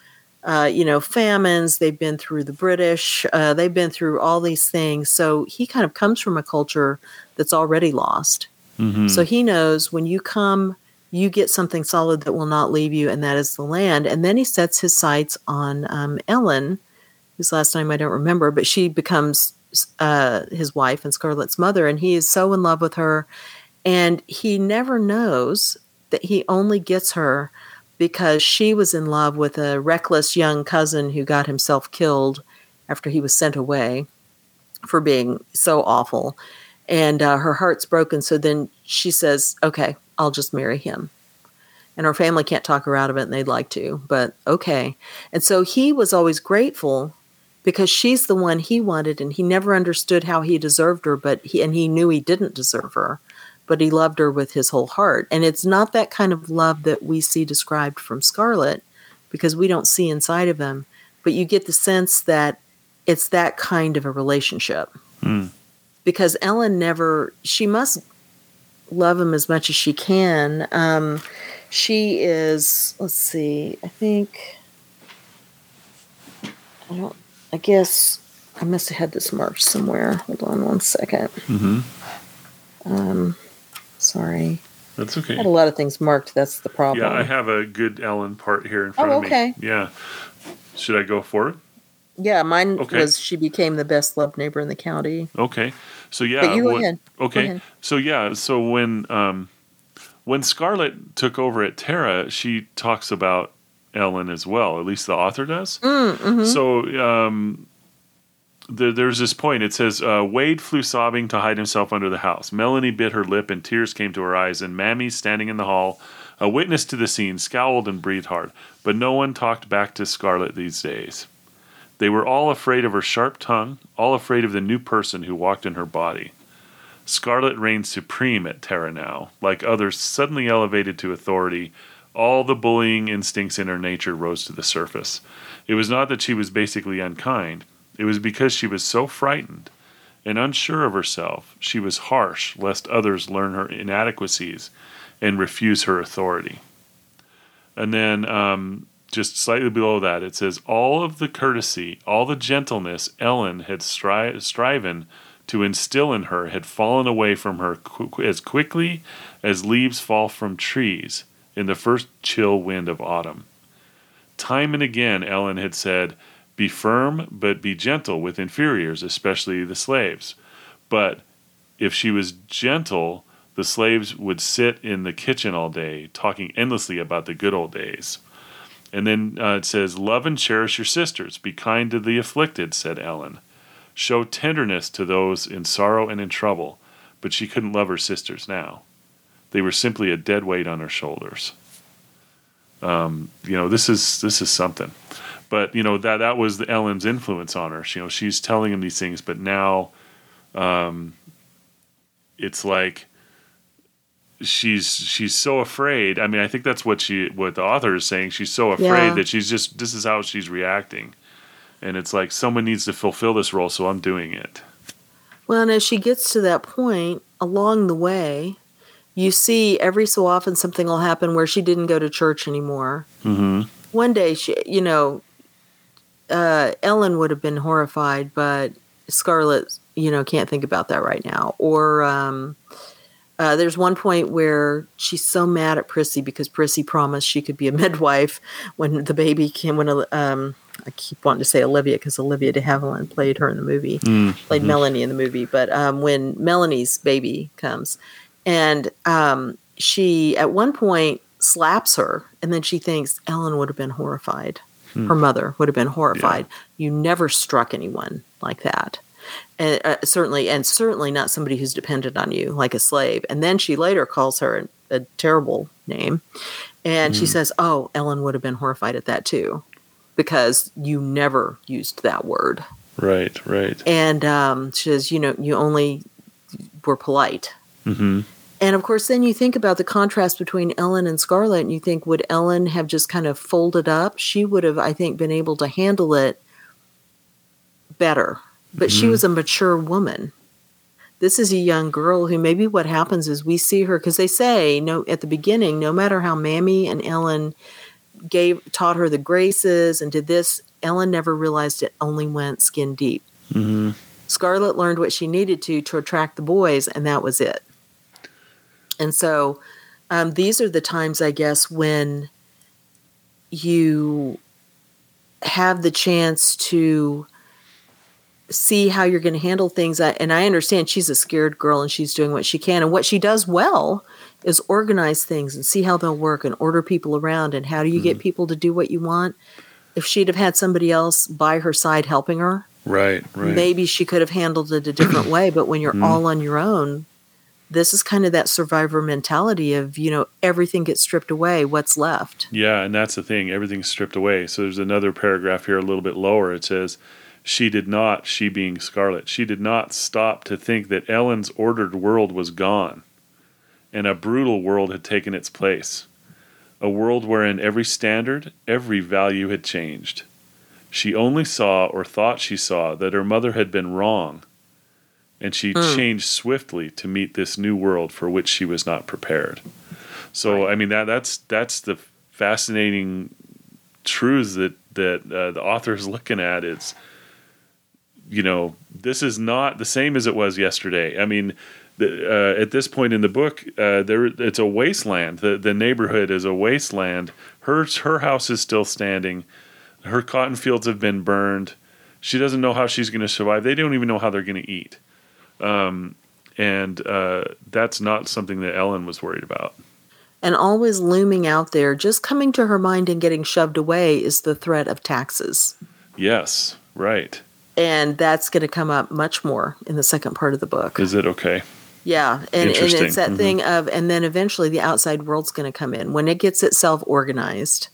uh, you know, famines. They've been through the British. Uh, they've been through all these things. So he kind of comes from a culture that's already lost. Mhm. So he knows when you come, you get something solid that will not leave you, and that is the land. And then he sets his sights on um, Ellen, whose last name I don't remember, but she becomes uh, his wife and Scarlett's mother, and he is so in love with her. And he never knows that he only gets her because she was in love with a reckless young cousin who got himself killed after he was sent away for being so awful and uh, her heart's broken. So then she says, "Okay, I'll just marry him." And her family can't talk her out of it, and they'd like to, but okay. And so he was always grateful because she's the one he wanted, and he never understood how he deserved her, but he and he knew he didn't deserve her, but he loved her with his whole heart. And it's not that kind of love that we see described from Scarlett because we don't see inside of him, but you get the sense that it's that kind of a relationship Mm. because Ellen never she must love him as much as she can. Um, she is. Let's see. I think. I don't. I guess I must have had this marked somewhere. Hold on one second. Mm-hmm. Um, sorry. That's okay. I okay. had a lot of things marked. That's the problem. Yeah, I have a good Ellen part here in front Oh, of me. okay. Yeah. Should I go for it? Yeah, mine Okay. was she became the best loved neighbor in the county. Okay. So yeah. But you go ahead. Okay. ahead. So yeah. So when um, when Scarlett took over at Tara, she talks about Ellen as well. At least the author does. Mm, mhm. So um, there, there's this point. It says uh, Wade flew sobbing to hide himself under the house. Melanie bit her lip, and tears came to her eyes. And Mammy, standing in the hall, a witness to the scene, scowled and breathed hard. But no one talked back to Scarlett these days. They were all afraid of her sharp tongue, all afraid of the new person who walked in her body. Scarlett reigned supreme at Tara now. Like others suddenly elevated to authority, all the bullying instincts in her nature rose to the surface. It was not that she was basically unkind, it was because she was so frightened and unsure of herself. She was harsh, lest others learn her inadequacies and refuse her authority. And then, um, just slightly below that, it says, All of the courtesy, all the gentleness Ellen had stri- striven to instill in her had fallen away from her qu- as quickly as leaves fall from trees in the first chill wind of autumn. Time and again, Ellen had said, Be firm, but be gentle with inferiors, especially the slaves. But if she was gentle, the slaves would sit in the kitchen all day, talking endlessly about the good old days. And then uh, it says, Love and cherish your sisters. Be kind to the afflicted, said Ellen. Show tenderness to those in sorrow and in trouble. But she couldn't love her sisters now. They were simply a dead weight on her shoulders. Um, you know, this is this is something. But you know that that was the Ellen's influence on her. You know, she's telling him these things, but now, um, it's like she's she's so afraid. I mean, I think that's what she what the author is saying. She's so afraid Yeah. that she's just this is how she's reacting, and it's like someone needs to fulfill this role, so I'm doing it. Well, and as she gets to that point along the way, you see every so often something will happen where she didn't go to church anymore. Mm-hmm. One day, she, you know, uh, Ellen would have been horrified, but Scarlett, you know, can't think about that right now. Or um, uh, there's one point where she's so mad at Prissy because Prissy promised she could be a midwife when the baby came. When um, I keep wanting to say Olivia because Olivia de Havilland played her in the movie played Melanie in the movie, but um, when Melanie's baby comes, and um, she at one point slaps her, and then she thinks Ellen would have been horrified. Her mother would have been horrified. You never struck anyone like that. And uh, certainly, and certainly not somebody who's dependent on you like a slave. And then she later calls her a, a terrible name, and she says, "Oh, Ellen would have been horrified at that too, because you never used that word." Right, right. and um, she says, you know, you only were polite. Mm-hmm. And of course, then you think about the contrast between Ellen and Scarlett, and you think, would Ellen have just kind of folded up? She would have, I think, been able to handle it better. But she was a mature woman. This is a young girl who maybe what happens is we see her because they say no at the beginning, no matter how Mammy and Ellen gave taught her the graces and did this, Ellen never realized it only went skin deep. Mm-hmm. Scarlett learned what she needed to to attract the boys, and that was it. And so um, these are the times, I guess, when you have the chance to see how you're going to handle things. And I understand she's a scared girl and she's doing what she can. And what she does well is organize things and see how they'll work and order people around. And how do you get people to do what you want? If she'd have had somebody else by her side helping her, Right, right. maybe she could have handled it a different way but when you're Mm. all on your own this is kind of that survivor mentality of you know everything gets stripped away what's left Yeah, and that's the thing. Everything's stripped away. So there's another paragraph here a little bit lower. It says, She did not, she being Scarlett, she did not stop to think that Ellen's ordered world was gone and a brutal world had taken its place. A world wherein every standard, every value had changed. She only saw or thought she saw that her mother had been wrong. and she changed swiftly to meet this new world for which she was not prepared. So Right. I mean that that's that's the fascinating truths that that uh, the author is looking at is you know this is not the same as it was yesterday. I mean the, uh, at this point in the book, uh, there it's a wasteland. The the neighborhood is a wasteland. Her her house is still standing. Her cotton fields have been burned. She doesn't know how she's going to survive. They don't even know how they're going to eat. Um, and uh, that's not something that Ellen was worried about. And always looming out there, just coming to her mind and getting shoved away, is the threat of taxes. Yes, right. And that's going to come up much more in the second part of the book. Is it okay? Yeah, and, and it's that Mhm. thing of, and then eventually the outside world's going to come in. When it gets itself organized,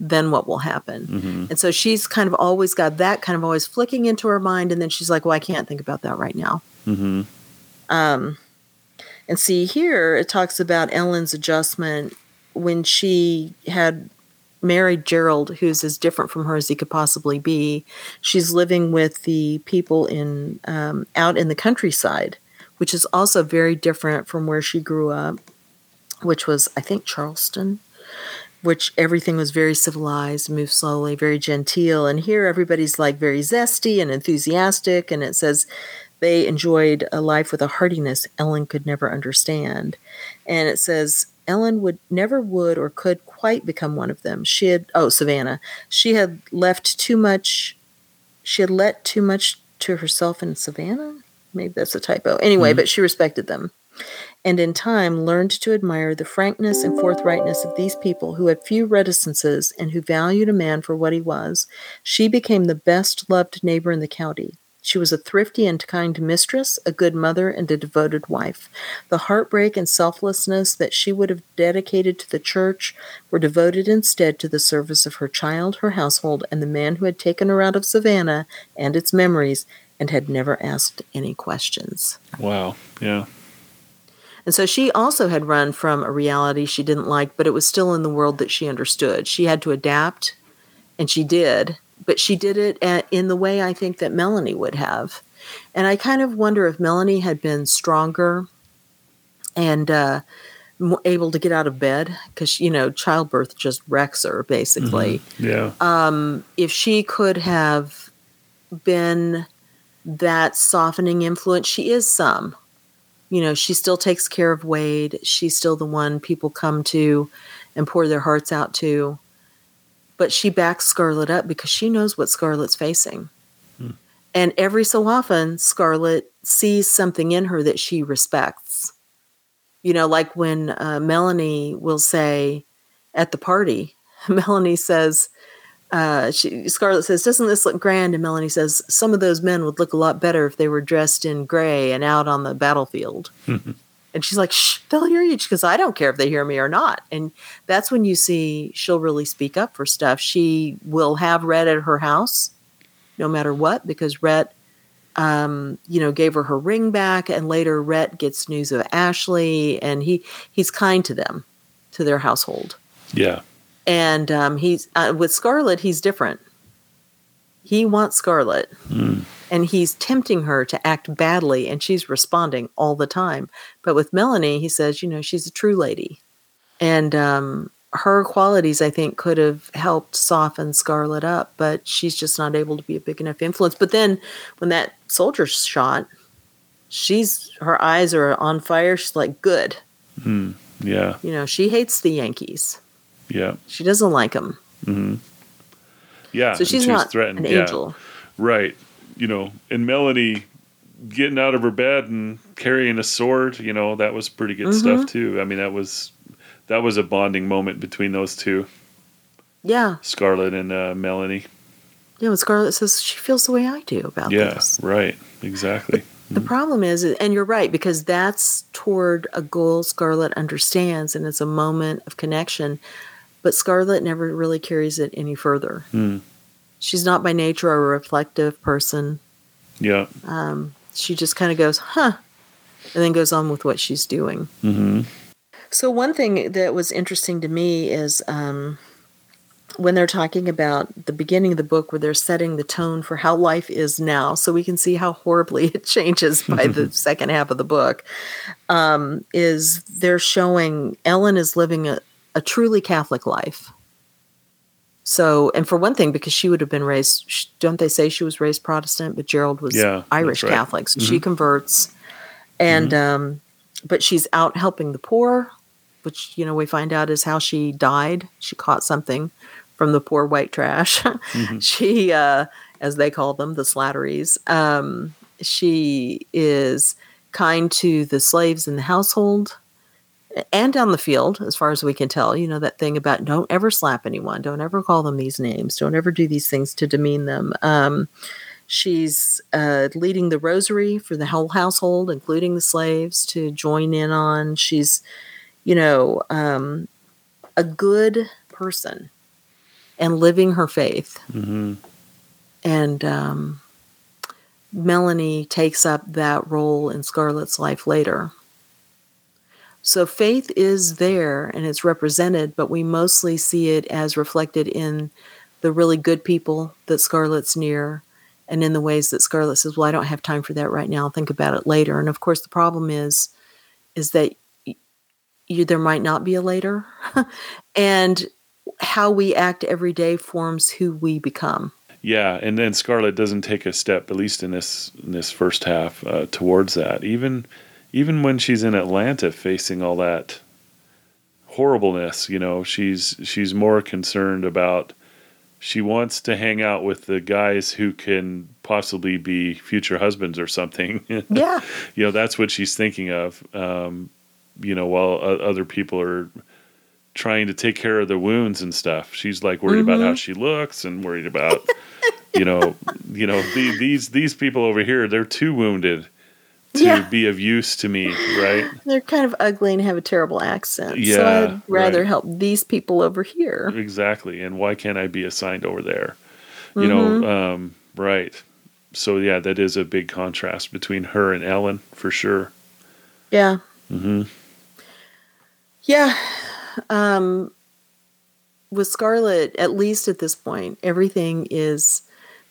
then what will happen? Mhm. And so she's kind of always got that kind of always flicking into her mind, and then she's like, "Well, I can't think about that right now." hmm Um, and see here it talks about Ellen's adjustment when she had married Gerald, who's as different from her as he could possibly be. She's living with the people in um, out in the countryside, which is also very different from where she grew up, which was I think Charleston. Which everything was very civilized, moved slowly, very genteel. And here everybody's like very zesty and enthusiastic. And it says they enjoyed a life with a heartiness Ellen could never understand. And it says Ellen would never would or could quite become one of them. She had oh Savannah, she had left too much. She had let too much to herself in Savannah. Maybe that's a typo. Anyway, mm-hmm. but she respected them. And in time learned to admire the frankness and forthrightness of these people who had few reticences and who valued a man for what he was. She became the best loved neighbor in the county. She was a thrifty and kind mistress, a good mother, and a devoted wife. The heartbreak and selflessness that she would have dedicated to the church were devoted instead to the service of her child, her household, and the man who had taken her out of Savannah and its memories and had never asked any questions. Wow. Yeah. And so she also had run from a reality she didn't like, but it was still in the world that she understood. She had to adapt, and she did, but she did it at, in the way I think that Melanie would have. And I kind of wonder if Melanie had been stronger and uh, able to get out of bed, because, you know, childbirth just wrecks her, basically Yeah. um, if she could have been that softening influence, she is some. You know, she still takes care of Wade. She's still the one people come to and pour their hearts out to. But she backs Scarlett up because she knows what Scarlett's facing. And every so often, Scarlett sees something in her that she respects. You know, like when uh, Melanie will say at the party, Melanie says, uh, she, Scarlett says, "Doesn't this look grand?" And Melanie says, "Some of those men would look a lot better if they were dressed in gray and out on the battlefield." and she's like, "Shh, they'll hear you." Because I don't care if they hear me or not. And that's when you see she'll really speak up for stuff. She will have Rhett at her house, no matter what, because Rhett, um, you know, gave her her ring back, and later Rhett gets news of Ashley, and he he's kind to them, to their household Yeah. and um, he's uh, with Scarlett. He's different. He wants Scarlett, and he's tempting her to act badly, and she's responding all the time. But with Melanie, he says, you know, she's a true lady, and um, her qualities, I think, could have helped soften Scarlett up, but she's just not able to be a big enough influence. But then, when that soldier's shot, she's her eyes are on fire. She's like, good. Yeah. You know, she hates the Yankees. Yeah. She doesn't like them. Yeah. So she's not threatened. an Yeah. angel. Right. You know, and Melanie getting out of her bed and carrying a sword, you know, that was pretty good Mm-hmm. stuff too. I mean, that was that was a bonding moment between those two, Yeah. Scarlett and uh, Melanie. Yeah, when Scarlett says she feels the way I do about Yeah, this. right. Exactly. The problem is, and you're right, because that's toward a goal Scarlett understands and it's a moment of connection, but Scarlett never really carries it any further. Hmm. She's not by nature a reflective person. Yeah. Um, she just kind of goes, huh, and then goes on with what she's doing. hmm So one thing that was interesting to me is um, when they're talking about the beginning of the book where they're setting the tone for how life is now so we can see how horribly it changes by the second half of the book um, is they're showing ellen is living a, a truly catholic life so and for one thing because she would have been raised don't they say she was raised protestant but gerald was Yeah, irish right. catholic so she converts. And um, but she's out helping the poor which you know we find out is how she died. She caught something from the poor white trash. She uh, as they call them the Slatterys um, she is kind to the slaves in the household and down the field as far as we can tell you know that thing about don't ever slap anyone don't ever call them these names don't ever do these things to demean them. Um, she's uh, leading the rosary for the whole household including the slaves to join in on. She's you know um, a good person and living her faith. Hmm and um, Melanie takes up that role in Scarlett's life later. So faith is there and it's represented, but we mostly see it as reflected in the really good people that Scarlett's near and in the ways that Scarlett says, Well, I don't have time for that right now. I'll think about it later. And of course the problem is is that you, there might not be a later. and how we act every day forms who we become. Yeah, and then Scarlett doesn't take a step, at least in this in this first half, uh, towards that. Even even when she's in Atlanta, facing all that horribleness, you know, she's she's more concerned about. She wants to hang out with the guys who can possibly be future husbands or something. Yeah. you know, that's what she's thinking of. Um, you know, while o- other people are trying to take care of the wounds and stuff. She's like worried about how she looks and worried about, you know, you know the, these these people over here. They're too wounded to Yeah. be of use to me, right? They're kind of ugly and have a terrible accent. so Yeah, I'd rather right. help these people over here. Exactly. And why can't I be assigned over there? You know, um, right. So yeah, that is a big contrast between her and Ellen for sure. Yeah. hmm Yeah. Um, with Scarlett, at least at this point, everything is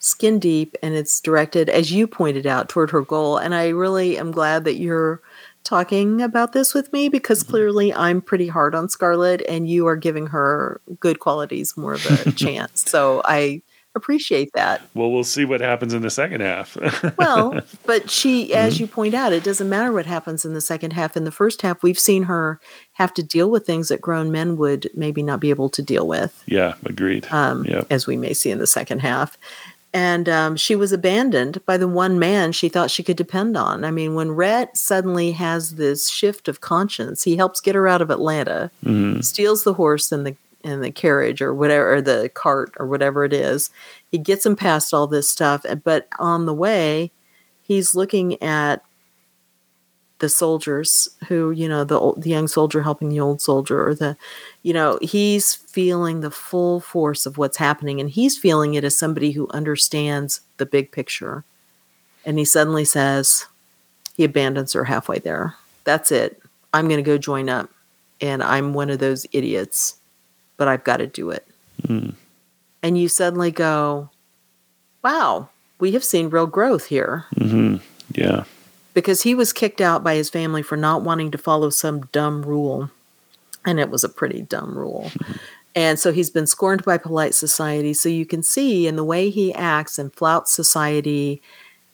skin deep and it's directed, as you pointed out, toward her goal. And I really am glad that you're talking about this with me because clearly I'm pretty hard on Scarlett and you are giving her good qualities more of a chance. So I appreciate that. Well, we'll see what happens in the second half. Well, but she, as you point out, it doesn't matter what happens in the second half. In the first half, we've seen her have to deal with things that grown men would maybe not be able to deal with, yeah, agreed. um, Yeah. as we may see in the second half. And um, she was abandoned by the one man she thought she could depend on. I mean, when Rhett suddenly has this shift of conscience, he helps get her out of Atlanta, Mhm. steals the horse and the and the carriage or whatever or the cart or whatever it is. He gets him past all this stuff, but on the way, he's looking at the soldiers who, you know, the old, the young soldier helping the old soldier or the you know, he's feeling the full force of what's happening and he's feeling it as somebody who understands the big picture. And he suddenly says he abandons her halfway there. That's it. I'm going to go join up and I'm one of those idiots, but I've got to do it. Mm. And you suddenly go, wow, we have seen real growth here hmm Yeah. Because he was kicked out by his family for not wanting to follow some dumb rule. And it was a pretty dumb rule. And so he's been scorned by polite society. So you can see in the way he acts and flouts society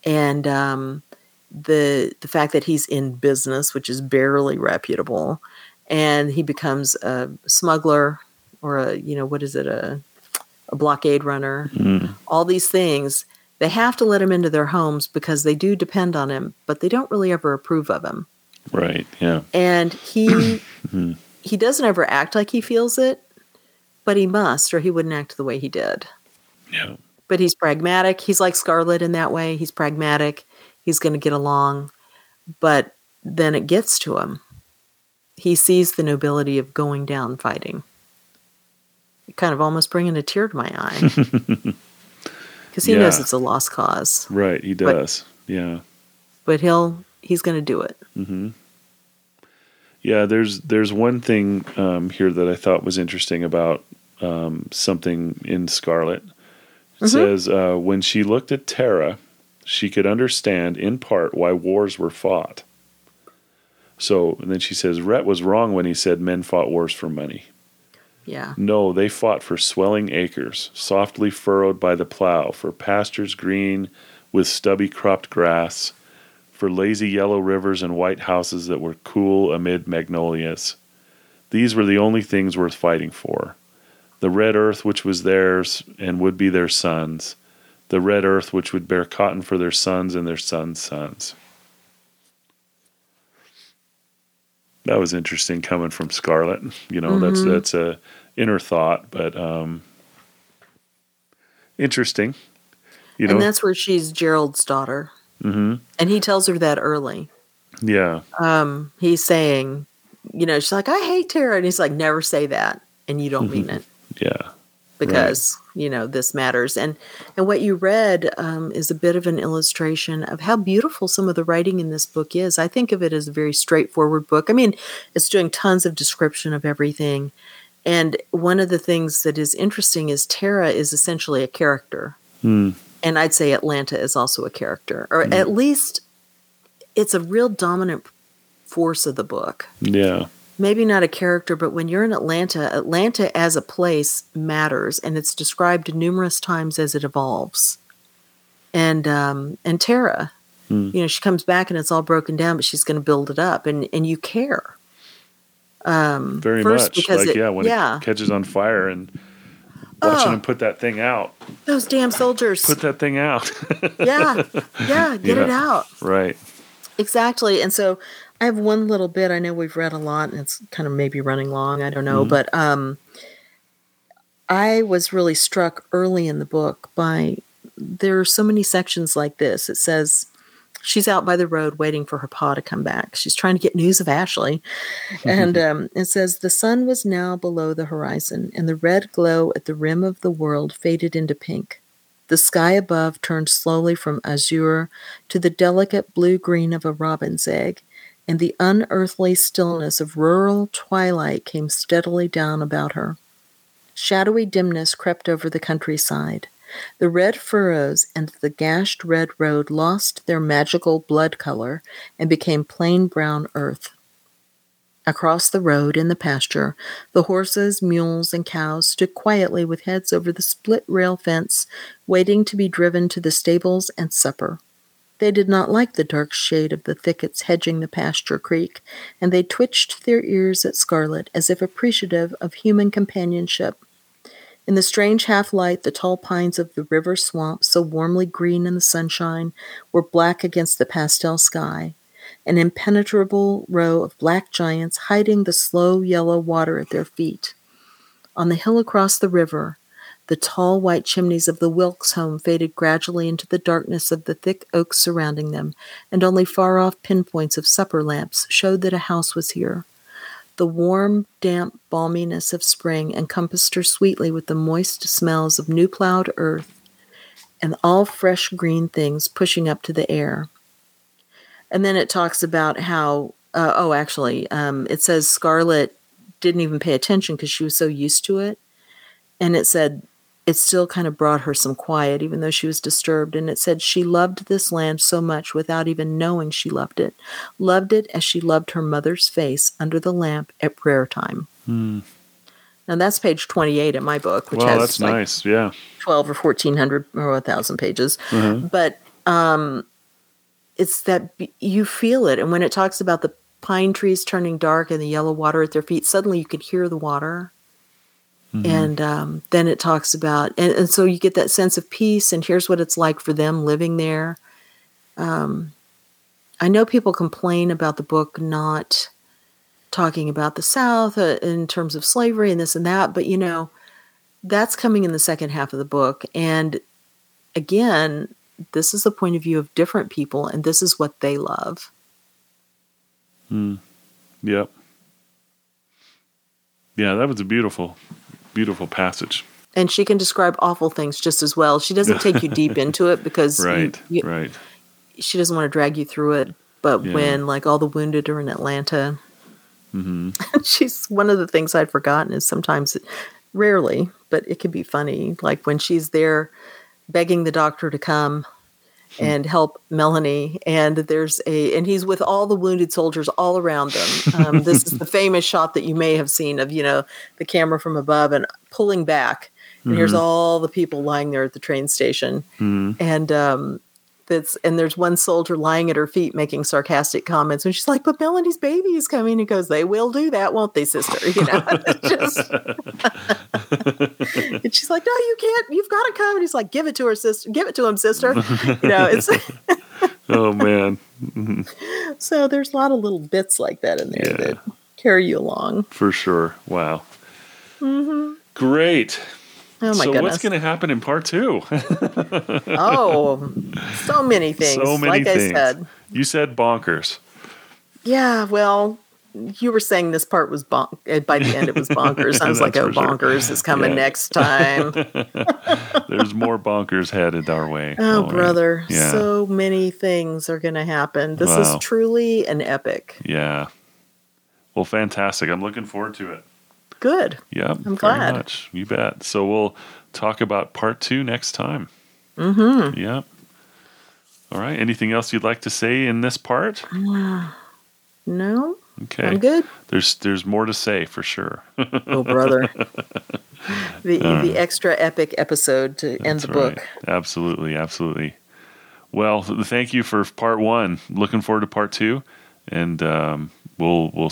and um, the the fact that he's in business, which is barely reputable, and he becomes a smuggler or a you know what is it a a blockade runner, Mm. all these things. They have to let him into their homes because they do depend on him, but they don't really ever approve of him. Right. Yeah. And he Mhm. he doesn't ever act like he feels it, but he must, or he wouldn't act the way he did. Yeah. But he's pragmatic. He's like Scarlett in that way. He's pragmatic. He's going to get along. But then it gets to him. He sees the nobility of going down fighting. Kind of almost bringing a tear to my eye. Because he knows it's a lost cause. Right. He does. yeah. But he'll he's going to do it. hmm Yeah, there's there's one thing um, here that I thought was interesting about um, something in Scarlett. It says uh, when she looked at Tara, she could understand in part why wars were fought. So and then she says Rhett was wrong when he said men fought wars for money. Yeah. No, they fought for swelling acres, softly furrowed by the plow, for pastures green with stubby cropped grass, for lazy yellow rivers and white houses that were cool amid magnolias. These were the only things worth fighting for. The red earth which was theirs and would be their sons, the red earth which would bear cotton for their sons and their sons' sons. That was interesting coming from Scarlett. You know, that's that's a inner thought, but um interesting. You know, and that's where she's Gerald's daughter. Mm-hmm. And he tells her that early. yeah. Um, he's saying, you know, she's like, I hate Tara. And he's like, never say that. And you don't mean it Yeah. Because, you know, this matters. And and what you read um, is a bit of an illustration of how beautiful some of the writing in this book is. I think of it as a very straightforward book. I mean, it's doing tons of description of everything. And one of the things that is interesting is Tara is essentially a character. Hmm. And I'd say Atlanta is also a character, or at least it's a real dominant force of the book. Yeah. Maybe not a character, but when you're in Atlanta, Atlanta as a place matters, and it's described numerous times as it evolves. And um, and Tara, you know, she comes back and it's all broken down, but she's going to build it up, and and you care. Um, Very much. because Like it- yeah, when yeah. it catches on fire and watching Oh. him put that thing out. Those damn soldiers! Put that thing out. yeah, yeah, get it out. right. Exactly. And so I have one little bit. I know we've read a lot and it's kind of maybe running long. I don't know. But um, I was really struck early in the book by there are so many sections like this. It says, She's out by the road waiting for her pa to come back. She's trying to get news of Ashley. and um, it says, The sun was now below the horizon, and the red glow at the rim of the world faded into pink. The sky above turned slowly from azure to the delicate blue green of a robin's egg, and the unearthly stillness of rural twilight came steadily down about her. Shadowy dimness crept over the countryside. The red furrows and the gashed red road lost their magical blood color and became plain brown earth. Across the road in the pasture, the horses, mules, and cows stood quietly with heads over the split rail fence, waiting to be driven to the stables and supper. They did not like the dark shade of the thickets hedging the pasture creek, and they twitched their ears at Scarlett as if appreciative of human companionship. In the strange half light, the tall pines of the river swamp, so warmly green in the sunshine, were black against the pastel sky, an impenetrable row of black giants hiding the slow yellow water at their feet. On the hill across the river, the tall white chimneys of the Wilkes home faded gradually into the darkness of the thick oaks surrounding them, and only far off pinpoints of supper lamps showed that a house was here. The warm, damp balminess of spring encompassed her sweetly with the moist smells of new plowed earth and all fresh green things pushing up to the air. And then it talks about how, uh, oh, actually, um, it says Scarlett didn't even pay attention because she was so used to it. And it said it still kind of brought her some quiet, even though she was disturbed. And it said she loved this land so much without even knowing she loved it, loved it as she loved her mother's face under the lamp at prayer time. Now that's page 28 in my book, which Wow, has that's like nice. Yeah. 12 or 1400 or 1000 pages but um it's that b- you feel it and when it talks about the pine trees turning dark and the yellow water at their feet suddenly you could hear the water and um, then it talks about and, and so you get that sense of peace and here's what it's like for them living there um, i know people complain about the book not talking about the south uh, in terms of slavery and this and that but you know that's coming in the second half of the book. And again, this is the point of view of different people, and this is what they love. Yep. Yeah, that was beautiful, beautiful passage. And she can describe awful things just as well. She doesn't take you deep into it because you- Right. you- right. she doesn't want to drag you through it. But Yeah. when like all the wounded are in Atlanta, Mm-hmm. she's one of the things I'd forgotten is sometimes rarely, but it can be funny. Like when she's there begging the doctor to come and help Melanie. And there's a, and he's with all the wounded soldiers all around them. Um, this is the famous shot that you may have seen of, you know, the camera from above and pulling back. And here's all the people lying there at the train station. And, um, that's, and there's one soldier lying at her feet making sarcastic comments, and she's like, "But Melanie's baby is coming." He goes, "They will do that, won't they, sister?" You know, just, and she's like, "No, you can't. You've got to come." And he's like, "Give it to her, sister. Give it to him, sister." You know, it's Oh man, mm-hmm. so there's a lot of little bits like that in there Yeah. that carry you along. for sure. Wow. Mm-hmm. Great. Oh my so goodness! what's going to happen in part two? oh, so many things. so many like things. I said, You said bonkers. yeah. Well, you were saying this part was bonk. uh, By the end, it was bonkers. I was like, "Oh, for sure. bonkers is coming Yeah. next time." There's more bonkers headed our way. Oh, brother, Yeah. so many things are going to happen. This Wow. is truly an epic. Yeah. Well, fantastic. I'm looking forward to it. Good. Yeah, I'm glad. much. You bet. So we'll talk about part two next time. Mm-hmm. Yep. All right. Anything else you'd like to say in this part? No, Okay. I'm good. There's there's more to say for sure. Oh, brother. the the extra epic episode to end the That's right. book. Absolutely, absolutely. Well, thank you for part one. Looking forward to part two, and um, we'll we'll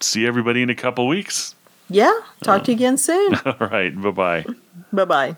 see everybody in a couple weeks. Yeah. Talk to you again soon. All right. Bye bye. Bye bye.